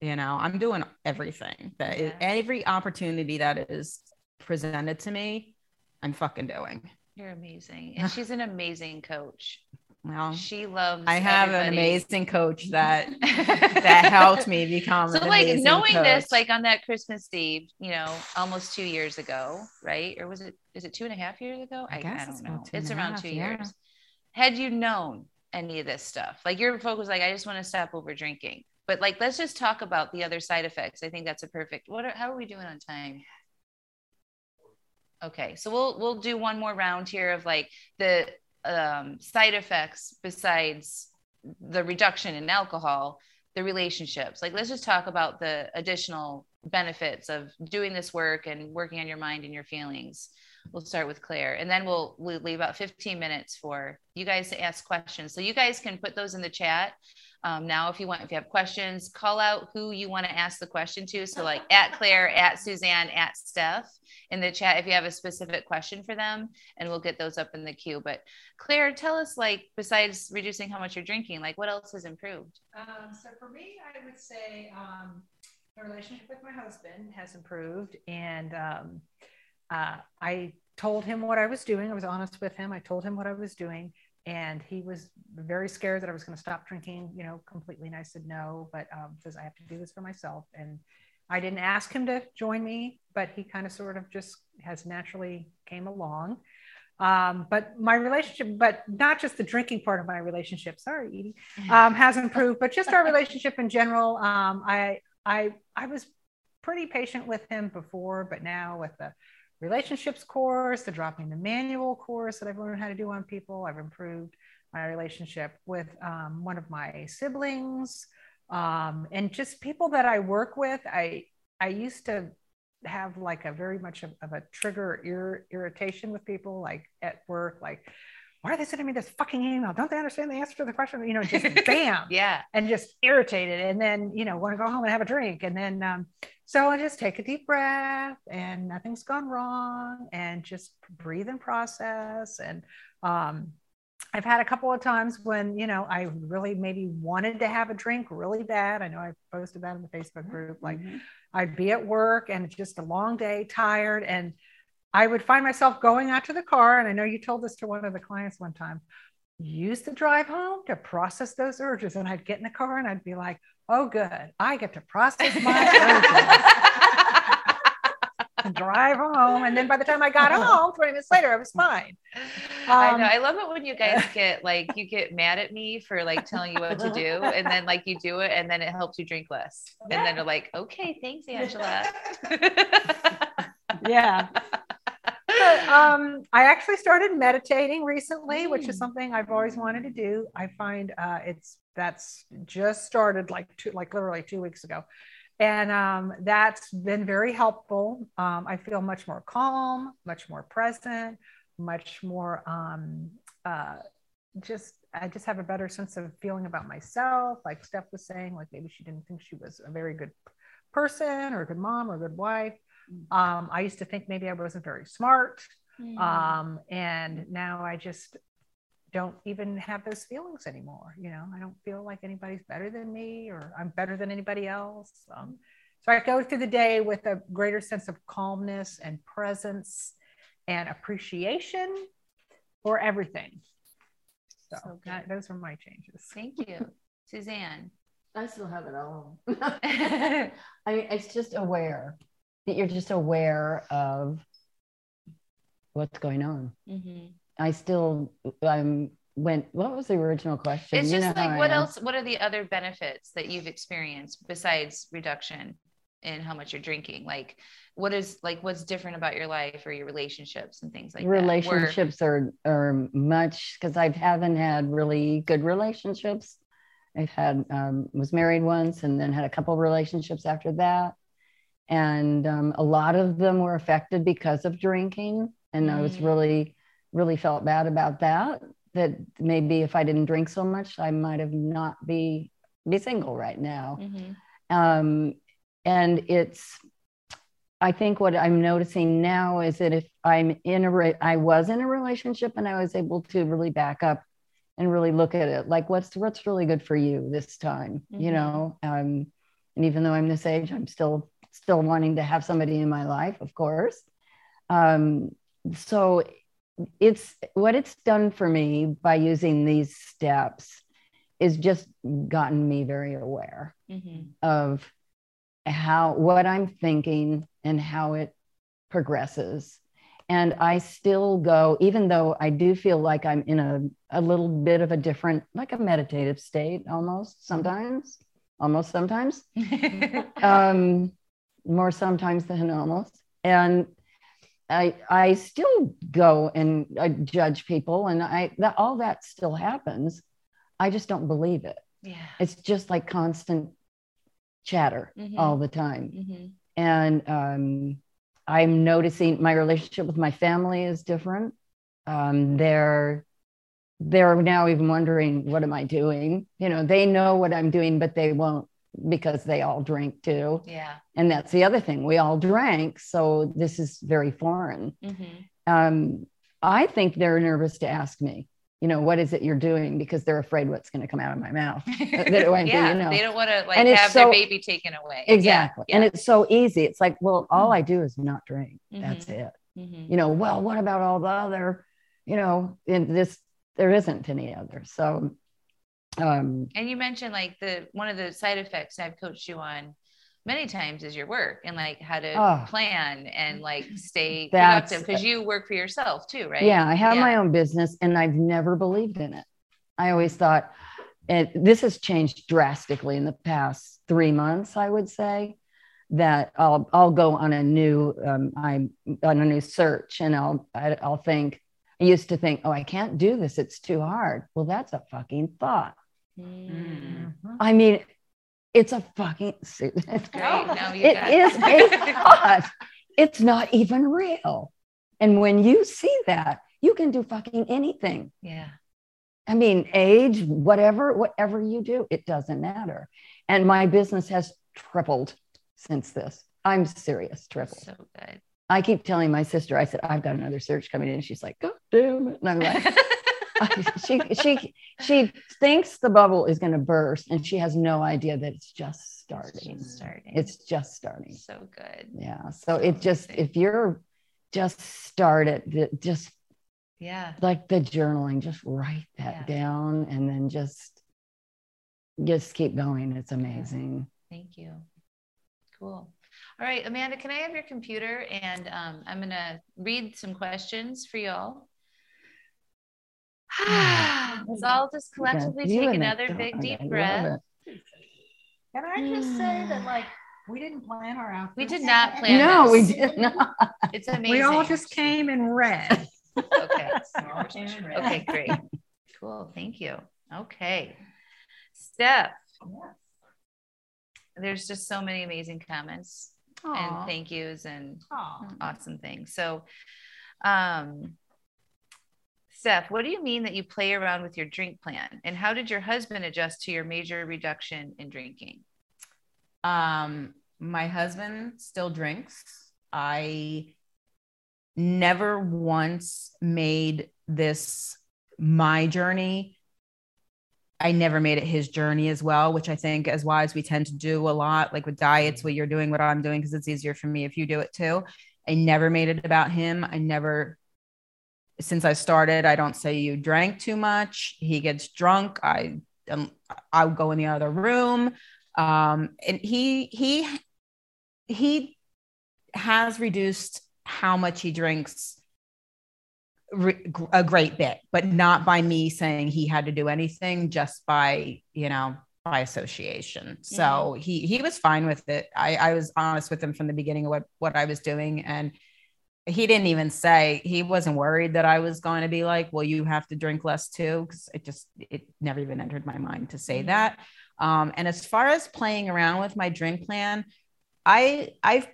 You know, I'm doing everything that is, Yeah. every opportunity that is presented to me, I'm fucking doing. you're amazing. And she's an amazing coach. Well, She loves I have an amazing coach that that helped me become so like knowing this like on that christmas eve you know almost two years ago right? Or was it is it two and a half years ago? I guess it's don't know. it's around half, two yeah. years. Had you known any of this stuff? Like your focus like i just want to stop over drinking. But like let's just talk about the other side effects. I think that's a perfect what are, how are we doing on time? Okay so we'll we'll do one more round here of like the um, side effects besides the reduction in alcohol the relationships. Like let's just talk about the additional benefits of doing this work and working on your mind and your feelings. We'll start with claire and then we'll we'll leave about 15 minutes for you guys to ask questions. So you guys can put those in the chat um, now if you want if you have questions call out who you want to ask the question to so like at claire at suzanne at steph in the chat if you have a specific question for them and we'll get those up in the queue but claire tell us like besides reducing how much you're drinking like what else has improved Um, so for me, I would say um, the relationship with my husband has improved, and um, uh, I told him what I was doing. I was honest with him. I told him what I was doing, and he was very scared that I was going to stop drinking. You know, completely. And I said no, but um, says I have to do this for myself, and I didn't ask him to join me, but he kind of sort of just has naturally came along. Um, but my relationship, but not just the drinking part of my relationship. Sorry, Edie um, has improved, but just our relationship in general. Um, I I I was pretty patient with him before, but now with the relationships course, the dropping the manual course that I've learned how to do on people, I've improved my relationship with um, one of my siblings um, and just people that I work with. I I used to have like a very much of, of a trigger ir- irritation with people like at work like why are they sending me this fucking email? Don't they understand the answer to the question? You know, just bam. yeah. And just irritated. And then, you know, want to go home and have a drink. And then, um, so I just take a deep breath and nothing's gone wrong and just breathe and process. And, um, I've had a couple of times when, you know, I really maybe wanted to have a drink really bad. I know I posted that in the Facebook group. Like mm-hmm. I'd be at work and it's just a long day, tired. And I would find myself going out to the car. And I know you told this to one of the clients one time use the drive home to process those urges. And I'd get in the car and I'd be like, oh, good. I get to process my urges. drive home. And then by the time I got home, 20 minutes later, I was fine. Um, I know. I love it when you guys get like, you get mad at me for like telling you what to do. And then like you do it and then it helps you drink less. And then they're like, okay, thanks, Angela. yeah. Um, I actually started meditating recently, which is mm. something I've always wanted to do. I find uh, it's that's just started like two, like literally two weeks ago, and um, that's been very helpful. Um, I feel much more calm, much more present, much more um, uh, just. I just have a better sense of feeling about myself. Like Steph was saying, like maybe she didn't think she was a very good person or a good mom or a good wife. Mm. Um, I used to think maybe I wasn't very smart. Mm. Um, and now I just don't even have those feelings anymore. You know, I don't feel like anybody's better than me or I'm better than anybody else. Um, so I go through the day with a greater sense of calmness and presence and appreciation for everything. So, so that, those are my changes. Thank you, Suzanne. I still have it all. I mean, it's just aware that you're just aware of what's going on. Mm-hmm. I still um went what was the original question? It's you just like what else what are the other benefits that you've experienced besides reduction in how much you're drinking? Like what is like what's different about your life or your relationships and things like relationships that? Relationships are are much because I haven't had really good relationships. I've had um, was married once and then had a couple relationships after that and um, a lot of them were affected because of drinking and mm. i was mm. really really felt bad about that that maybe if i didn't drink so much i might have not be be single right now mm-hmm. um, and it's i think what i'm noticing now is that if i'm in a re- i was in a relationship and i was able to really back up and really look at it like what's what's really good for you this time mm-hmm. you know um, and even though i'm this age i'm still still wanting to have somebody in my life, of course. Um, so it's what it's done for me by using these steps is just gotten me very aware mm-hmm. of how what I'm thinking and how it progresses. And I still go, even though I do feel like I'm in a, a little bit of a different, like a meditative state almost sometimes, almost sometimes. um, more sometimes than almost. And I I still go and I judge people, and I that all that still happens. I just don't believe it. Yeah, it's just like constant chatter mm-hmm. all the time, mm-hmm. and um, I'm noticing my relationship with my family is different. Um, they're they're now even wondering what am I doing. You know, they know what I'm doing, but they won't because they all drink too. Yeah. And that's the other thing. We all drank. So this is very foreign. Mm-hmm. Um, I think they're nervous to ask me, you know, what is it you're doing? Because they're afraid what's going to come out of my mouth. that yeah, you know. They don't want to like have so, their baby taken away. Exactly. Yeah, yeah. And it's so easy. It's like, well, all mm-hmm. I do is not drink. Mm-hmm. That's it. Mm-hmm. You know, well, what about all the other, you know, in this, there isn't any other. So um, and you mentioned like the one of the side effects I've coached you on many times is your work and like how to oh, plan and like stay productive because you work for yourself too, right? Yeah, I have yeah. my own business and I've never believed in it. I always thought, and this has changed drastically in the past three months, I would say. That I'll I'll go on a new um, I'm on a new search and I'll I, will i will think I used to think oh I can't do this it's too hard well that's a fucking thought Mm-hmm. I mean, it's a fucking suit. It's great. No, it is a thought. It's not even real. And when you see that, you can do fucking anything. Yeah. I mean, age, whatever, whatever you do, it doesn't matter. And my business has tripled since this. I'm serious, tripled. So good. I keep telling my sister, I said, I've got another search coming in. She's like, God damn it. And I'm like, she she she thinks the bubble is going to burst and she has no idea that it's just starting. It's starting. It's just starting. so good. Yeah. So it just if you're just start it, just Yeah. like the journaling, just write that Yeah. down and then just just keep going. It's amazing. Thank you. Cool. All right, Amanda, can I have your computer? And um, I'm going to read some questions for y'all. Let's all just collectively take another dog, big, deep breath. Can I just say that, like, we didn't plan our outfits? We did not plan No, we did not. It's amazing. We all just came in red. Okay. Okay, great. Cool. Thank you. Okay. Steph, there's just so many amazing comments and thank yous and Aw. awesome things. So, um, Steph, what do you mean that you play around with your drink plan? And how did your husband adjust to your major reduction in drinking? Um, my husband still drinks. I never once made this my journey. I never made it his journey as well, which I think as wise we tend to do a lot, like with diets, what you're doing, what I'm doing, because it's easier for me if you do it too. I never made it about him. I never, since I started, I don't say you drank too much. He gets drunk. I um, I'll go in the other room. Um, and he he he has reduced how much he drinks re- a great bit, but not by me saying he had to do anything, just by you know by association. So he he was fine with it. I I was honest with him from the beginning of what what I was doing, and he didn't even say he wasn't worried that I was going to be like, well, you have to drink less too, because it just it never even entered my mind to say Mhm. that. Um, and as far as playing around with my drink plan, I I've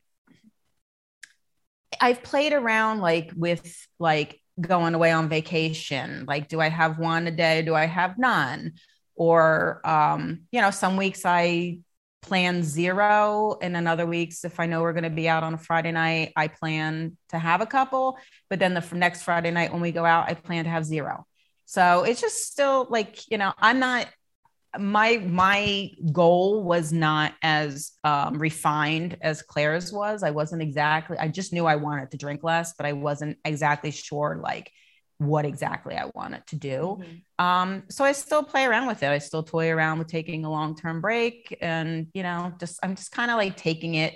I've played around like with like going away on vacation. Like, do I have one a day? Do I have none? Or um, you know, some weeks I plan zero, in another other weeks, if I know we're going to be out on a Friday night, I plan to have a couple. But then the next Friday night when we go out, I plan to have zero. So it's just still like you know, I'm not my my goal was not as um, refined as Claire's was. I wasn't exactly. I just knew I wanted to drink less, but I wasn't exactly sure like what exactly I want it to do. Um, so I still play around with it. I still toy around with taking a long term break, and you know, just I'm just kind of like taking it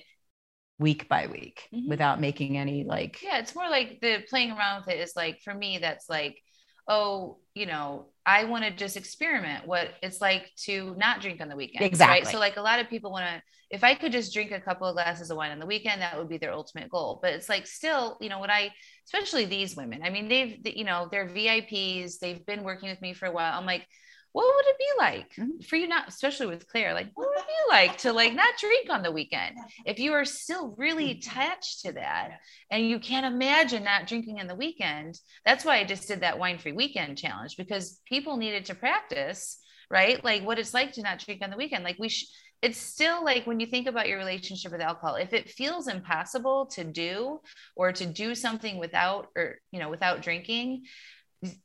week by week Mhm. without making any like Yeah, it's more like the playing around with it is like for me, that's like, oh, you know, I want to just experiment what it's like to not drink on the weekend. Right. Exactly. So like a lot of people want to, if I could just drink a couple of glasses of wine on the weekend, that would be their ultimate goal. But it's like still, you know, what I, especially these women, I mean, they've, you know, they're VIPs, they've been working with me for a while. I'm like, what would it be like Mhm. for you not especially with claire like what would it be like to like not drink on the weekend if you are still really attached to that and you can't imagine not drinking on the weekend? That's why i just did that wine free weekend challenge because people needed to practice right? Like what it's like to not drink on the weekend. Like we sh- it's still like when you think about your relationship with alcohol if it feels impossible to do or to do something without or you know without drinking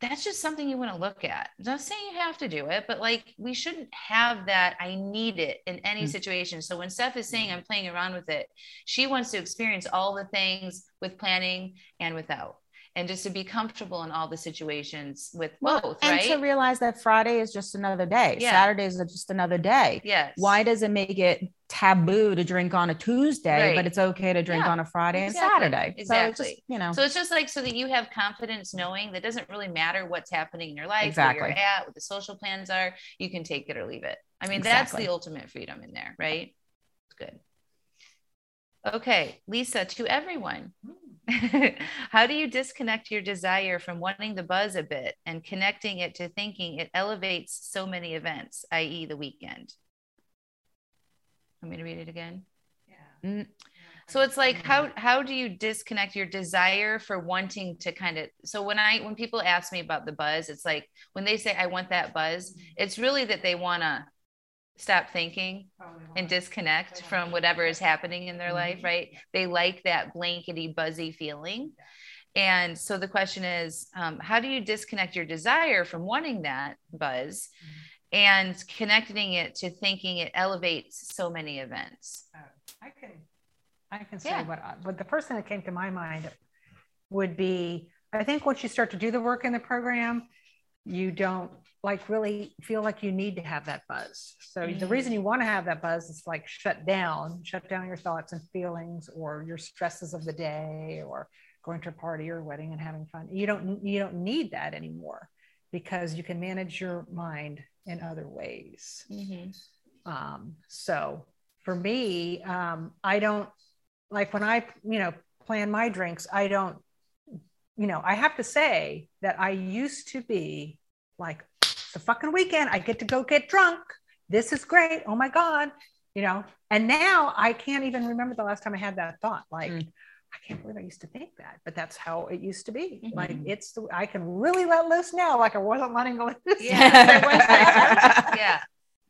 that's just something you want to look at. I'm not saying you have to do it, but like we shouldn't have that. I need it in any Mm. situation. So when Steph is saying I'm playing around with it, she wants to experience all the things with planning and without, and just to be comfortable in all the situations with both, and right? to realize that Friday is just another day. Yeah. Saturdays are just another day. yes. Why does it make it taboo to drink on a Tuesday, Right. but it's okay to drink Yeah, on a Friday exactly, and Saturday? So exactly. just, you know, So it's just like so that you have confidence knowing that doesn't really matter what's happening in your life, exactly. where you're at, what the social plans are. You can take it or leave it. I mean, that's the ultimate freedom in there, right? It's good. Okay, Lisa, to everyone. How do you disconnect your desire from wanting the buzz a bit and connecting it to thinking it elevates so many events, i.e., the weekend? Want me to read it again? Mm, So it's like how how do you disconnect your desire for wanting to kind of so when I when people ask me about the buzz, it's like when they say I want that buzz, it's really that they want to stop thinking and disconnect from whatever is happening in their life, right? They like that blankety buzzy feeling. And so the question is, um, how do you disconnect your desire from wanting that buzz and connecting it to thinking it elevates so many events? I can I can say yeah. what, but the first thing that came to my mind would be I think once you start to do the work in the program, you don't like really feel like you need to have that buzz. So mm-hmm. the reason you want to have that buzz is like shut down, shut down your thoughts and feelings or your stresses of the day or going to a party or a wedding and having fun. You don't you don't need that anymore because you can manage your mind in other ways. Mm-hmm. Um, so for me, um, I don't like when I, you know, plan my drinks, I don't, you know, I have to say that I used to be like, the fucking weekend, I get to go get drunk. This is great. Oh my God. You know, and now I can't even remember the last time I had that thought. Like, mm. I can't believe I used to think that, but that's how it used to be. Mm-hmm. Like it's the I can really let loose now, like I wasn't letting go loose. Yeah. yeah.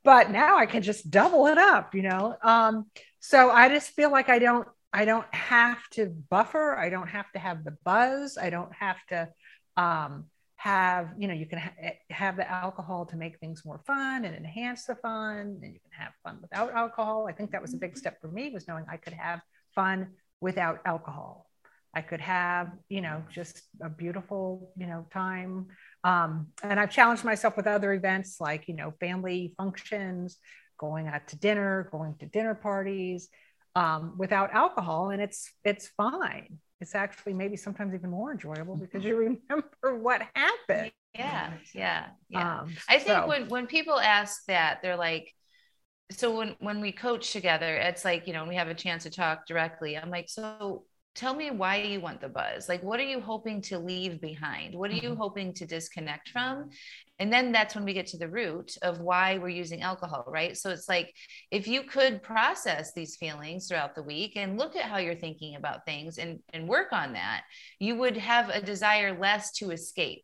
But now I can just double it up, you know. Um, so I just feel like I don't I don't have to buffer. I don't have to have the buzz. I don't have to um, have, you know, you can ha- eh, have the alcohol to make things more fun and enhance the fun. And you can have fun without alcohol. I think that was a big step for me was knowing I could have fun without alcohol. I could have, you know, just a beautiful, you know, time. Um, and I've challenged myself with other events like, you know, family functions, going out to dinner, going to dinner parties, um, without alcohol and it's it's fine it's actually maybe sometimes even more enjoyable because you remember what happened yeah yeah yeah um, i think so. when when people ask that they're like so when when we coach together it's like you know we have a chance to talk directly i'm like so tell me why you want the buzz. Like what are you hoping to leave behind? What are you mm-hmm. hoping to disconnect from? And then that's when we get to the root of why we're using alcohol right? So it's like if you could process these feelings throughout the week and look at how you're thinking about things and and work on that you would have a desire less to escape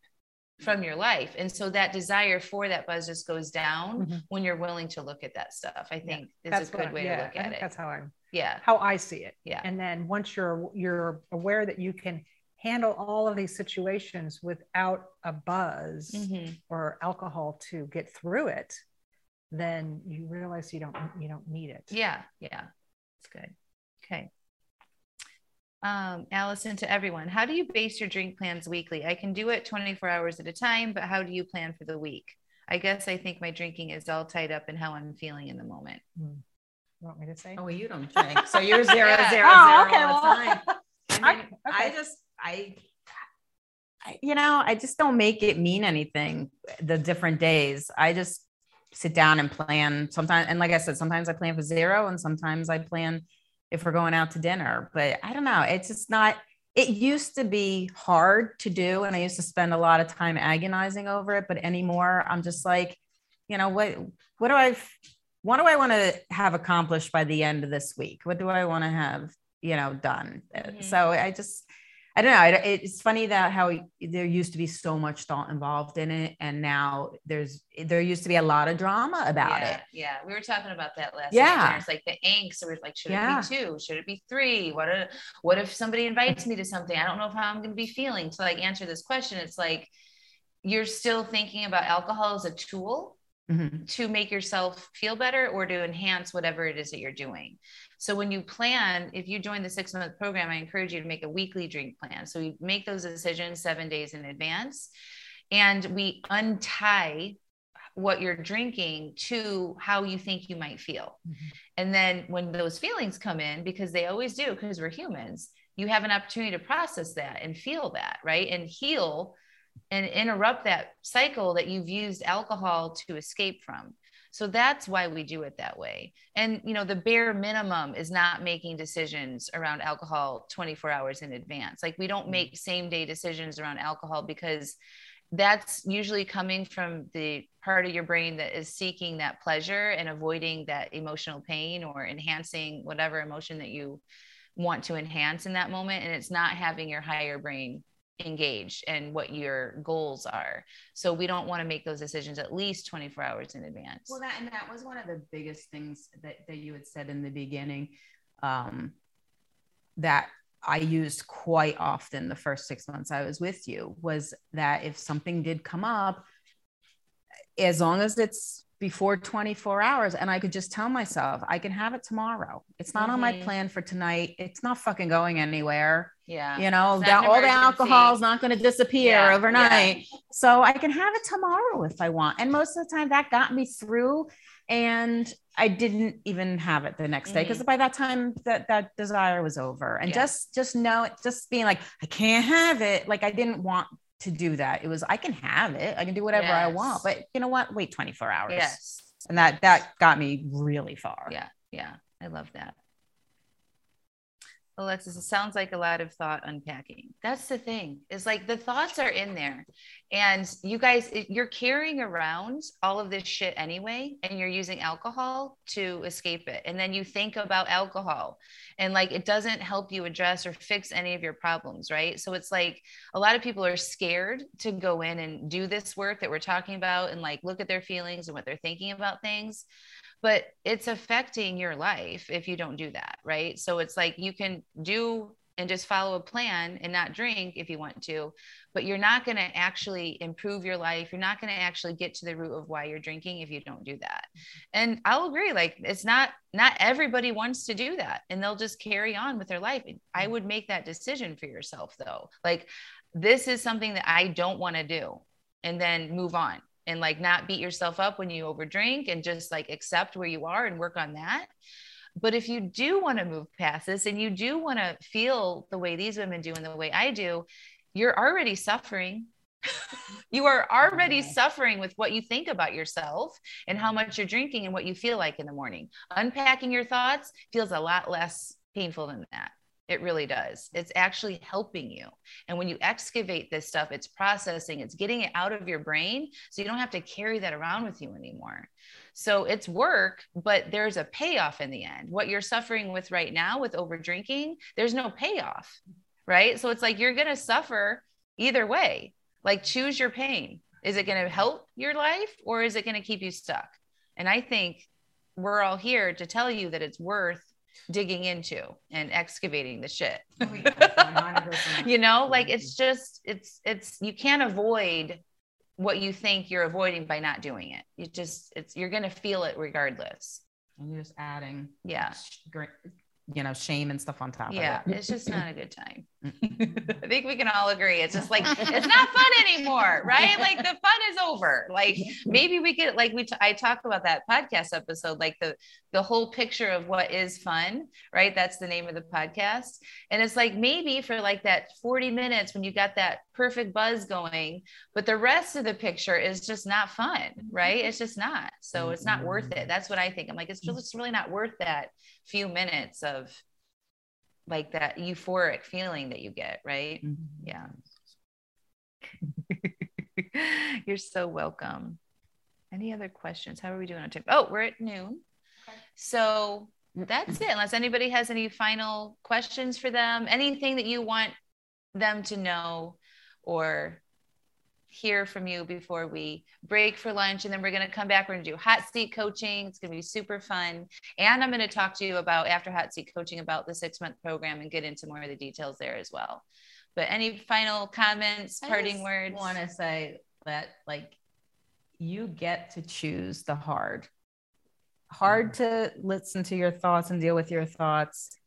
from your life. And so that desire for that buzz just goes down mm-hmm. when you're willing to look at that stuff i think yeah, is a good way yeah, to look at it. that's how i'm yeah how i see it yeah and then once you're you're aware that you can handle all of these situations without a buzz mm-hmm. or alcohol to get through it then you realize you don't you don't need it yeah yeah it's good okay um, Allison, to everyone, how do you base your drink plans weekly? I can do it 24 hours at a time, but how do you plan for the week? I guess I think my drinking is all tied up in how I'm feeling in the moment. Hmm. You want me to say? Oh, well, you don't drink. So you're zero, yeah. zero, oh, zero okay, all well. the time. I, mean, I, okay. I just, I, I, you know, I just don't make it mean anything the different days. I just sit down and plan sometimes. And like I said, sometimes I plan for zero and sometimes I plan if we're going out to dinner. But I don't know. It's just not, it used to be hard to do. And I used to spend a lot of time agonizing over it. But anymore, I'm just like, you know, what, what do I, what do I want to have accomplished by the end of this week? What do I want to have, you know, done? Mm-hmm. So I just, I don't know. It's funny that how there used to be so much thought involved in it, and now there's there used to be a lot of drama about yeah, it. Yeah, we were talking about that last. Yeah, it's like the angst. So we're like, should yeah. it be two? Should it be three? What a, what if somebody invites me to something? I don't know how I'm going to be feeling to like answer this question. It's like you're still thinking about alcohol as a tool mm-hmm. to make yourself feel better or to enhance whatever it is that you're doing. So when you plan, if you join the six month program, I encourage you to make a weekly drink plan. So we make those decisions seven days in advance and we untie what you're drinking to how you think you might feel. Mm-hmm. And then when those feelings come in, because they always do, because we're humans, you have an opportunity to process that and feel that, right? And heal and interrupt that cycle that you've used alcohol to escape from. So that's why we do it that way. And you know, the bare minimum is not making decisions around alcohol 24 hours in advance. Like we don't mm-hmm. make same day decisions around alcohol because that's usually coming from the part of your brain that is seeking that pleasure and avoiding that emotional pain or enhancing whatever emotion that you want to enhance in that moment and it's not having your higher brain engaged and what your goals are. So we don't want to make those decisions at least 24 hours in advance. Well, that and that was one of the biggest things that, that you had said in the beginning. Um, that I used quite often the first six months I was with you was that if something did come up, as long as it's before 24 hours and I could just tell myself I can have it tomorrow. It's not mm-hmm. on my mm-hmm. plan for tonight. It's not fucking going anywhere. Yeah. You know, that, all the alcohol is not going to disappear yeah. overnight. Yeah. So I can have it tomorrow if I want. And most of the time that got me through and I didn't even have it the next day because mm-hmm. by that time that that desire was over. And yeah. just just know it, just being like, I can't have it. Like I didn't want to do that. It was I can have it. I can do whatever yes. I want. But you know what? Wait 24 hours. Yes. And that that got me really far. Yeah. Yeah. I love that. Alexis, it sounds like a lot of thought unpacking. That's the thing. It's like the thoughts are in there. And you guys, you're carrying around all of this shit anyway, and you're using alcohol to escape it. And then you think about alcohol and like it doesn't help you address or fix any of your problems, right? So it's like a lot of people are scared to go in and do this work that we're talking about and like look at their feelings and what they're thinking about things but it's affecting your life if you don't do that right? So it's like you can do and just follow a plan and not drink if you want to but you're not going to actually improve your life. You're not going to actually get to the root of why you're drinking if you don't do that. And i'll agree like it's not not everybody wants to do that and they'll just carry on with their life. I mm. would make that decision for yourself though. Like this is something that i don't want to do and then move on and like not beat yourself up when you overdrink and just like accept where you are and work on that. But if you do want to move past this and you do want to feel the way these women do and the way I do, you're already suffering. you are already suffering with what you think about yourself and how much you're drinking and what you feel like in the morning. Unpacking your thoughts feels a lot less painful than that. It really does. It's actually helping you. And when you excavate this stuff, it's processing, it's getting it out of your brain. So you don't have to carry that around with you anymore. So it's work, but there's a payoff in the end. What you're suffering with right now with over drinking, there's no payoff, right? So it's like you're going to suffer either way. Like choose your pain. Is it going to help your life or is it going to keep you stuck? And I think we're all here to tell you that it's worth digging into and excavating the shit. Oh, you know, like it's just it's it's you can't avoid what you think you're avoiding by not doing it. You just it's you're gonna feel it regardless. And you're just adding yeah you know, shame and stuff on top yeah, of it. it's just not a good time. I think we can all agree. It's just like it's not fun anymore, right? Like the fun is over. Like maybe we could like we t- I talk about that podcast episode, like the the whole picture of what is fun, right? That's the name of the podcast. And it's like maybe for like that 40 minutes when you got that perfect buzz going, but the rest of the picture is just not fun, right? It's just not. So it's not worth it. Mm-hmm. That's what I think. I'm like, it's just really not worth that few minutes of like that euphoric feeling that you get, right? Mm-hmm. Yeah. You're so welcome. Any other questions? How are we doing on time? Oh, we're at noon. Okay. So that's it. Unless anybody has any final questions for them, anything that you want them to know or hear from you before we break for lunch. And then we're going to come back. We're going to do hot seat coaching. It's going to be super fun. And I'm going to talk to you about after hot seat coaching about the six month program and get into more of the details there as well. But any final comments, parting words? I want to say that like you get to choose the hard. Hard mm-hmm. to listen to your thoughts and deal with your thoughts,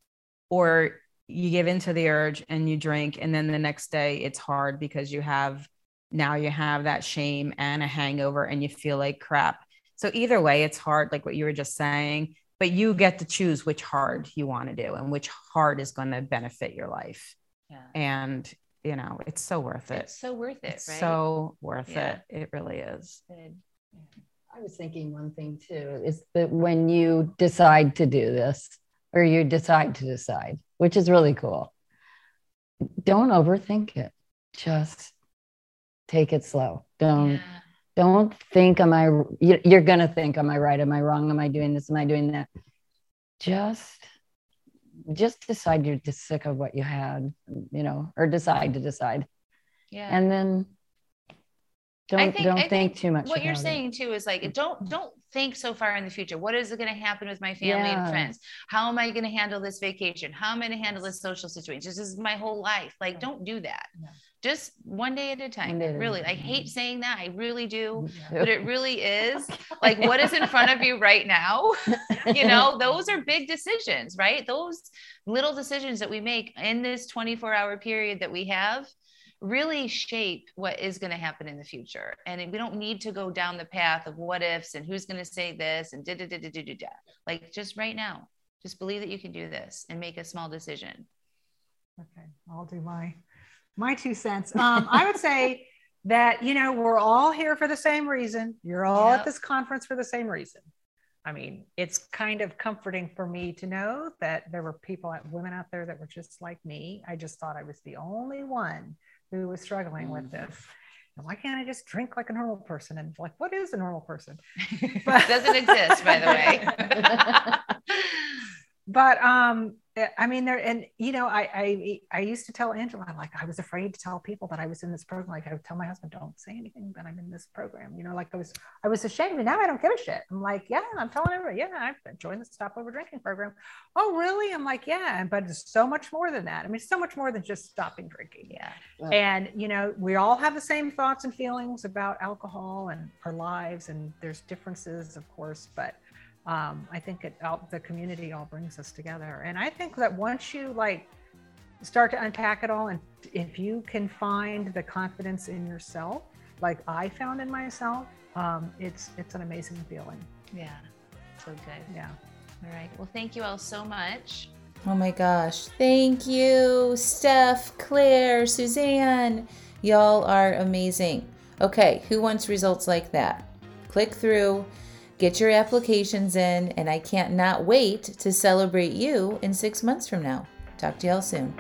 or you give into the urge and you drink, and then the next day it's hard because you have now you have that shame and a hangover and you feel like crap. So either way, it's hard, like what you were just saying, but you get to choose which hard you want to do and which hard is going to benefit your life. Yeah. And you know, it's so worth it. It's so worth it, right? So worth yeah. it. It really is. I was thinking one thing too is that when you decide to do this, or you decide to decide, which is really cool, don't overthink it. Just take it slow. Don't yeah. don't think am I you're going to think am I right? Am I wrong? Am I doing this? Am I doing that? Just just decide you're just sick of what you had, you know, or decide to decide. Yeah. And then don't I think, don't I think, too much. What you're about it. saying too is like don't don't think so far in the future. What is going to happen with my family Yeah. and friends? How am I going to handle this vacation? How am I going to handle this social situation? This is my whole life. Like, don't do that. Yeah. Just one day at a time. One day at a really, I hate saying that. I really do, but it really is. Like, what is in front of you right now? you know, those are big decisions, right? Those little decisions that we make in this 24 hour period that we have really shape what is going to happen in the future. And we don't need to go down the path of what ifs and who's going to say this and da da da da da da da. Like just right now, just believe that you can do this and make a small decision. Okay, I'll do my my two cents. Um, I would say that you know we're all here for the same reason. You're all Yep. at this conference for the same reason. I mean, it's kind of comforting for me to know that there were people, women out there that were just like me. I just thought I was the only one who was struggling with this. And why can't I just drink like a normal person? And like, what is a normal person? Doesn't exist, by the way. but um Eh, i mean there and you know I, I i used to tell angela like i was afraid to tell people that i was in this program. Like i would tell my husband don't say anything that i'm in this program. You know like i was i was ashamed and now i don't give a shit. I'm like yeah i'm telling everybody yeah i've joined the stop over drinking program. Oh really? I'm like yeah but it's so much more than that. I mean so much more than just stopping drinking. Yeah. and you know we all have the same thoughts and feelings about alcohol and our lives and there's differences of course but um, i think it all, the community all brings us together and i think that once you like start to unpack it all and if you can find the confidence in yourself like i found in myself um, it's it's an amazing feeling Yeah. So good. yeah All right. Well, thank you all so much. Oh my gosh. Thank you, Steph, Claire, Suzanne. Y'all are amazing. Okay, who wants results like that? Click through, get your applications in, and I can't not wait to celebrate you in six months from now. Talk to y'all soon.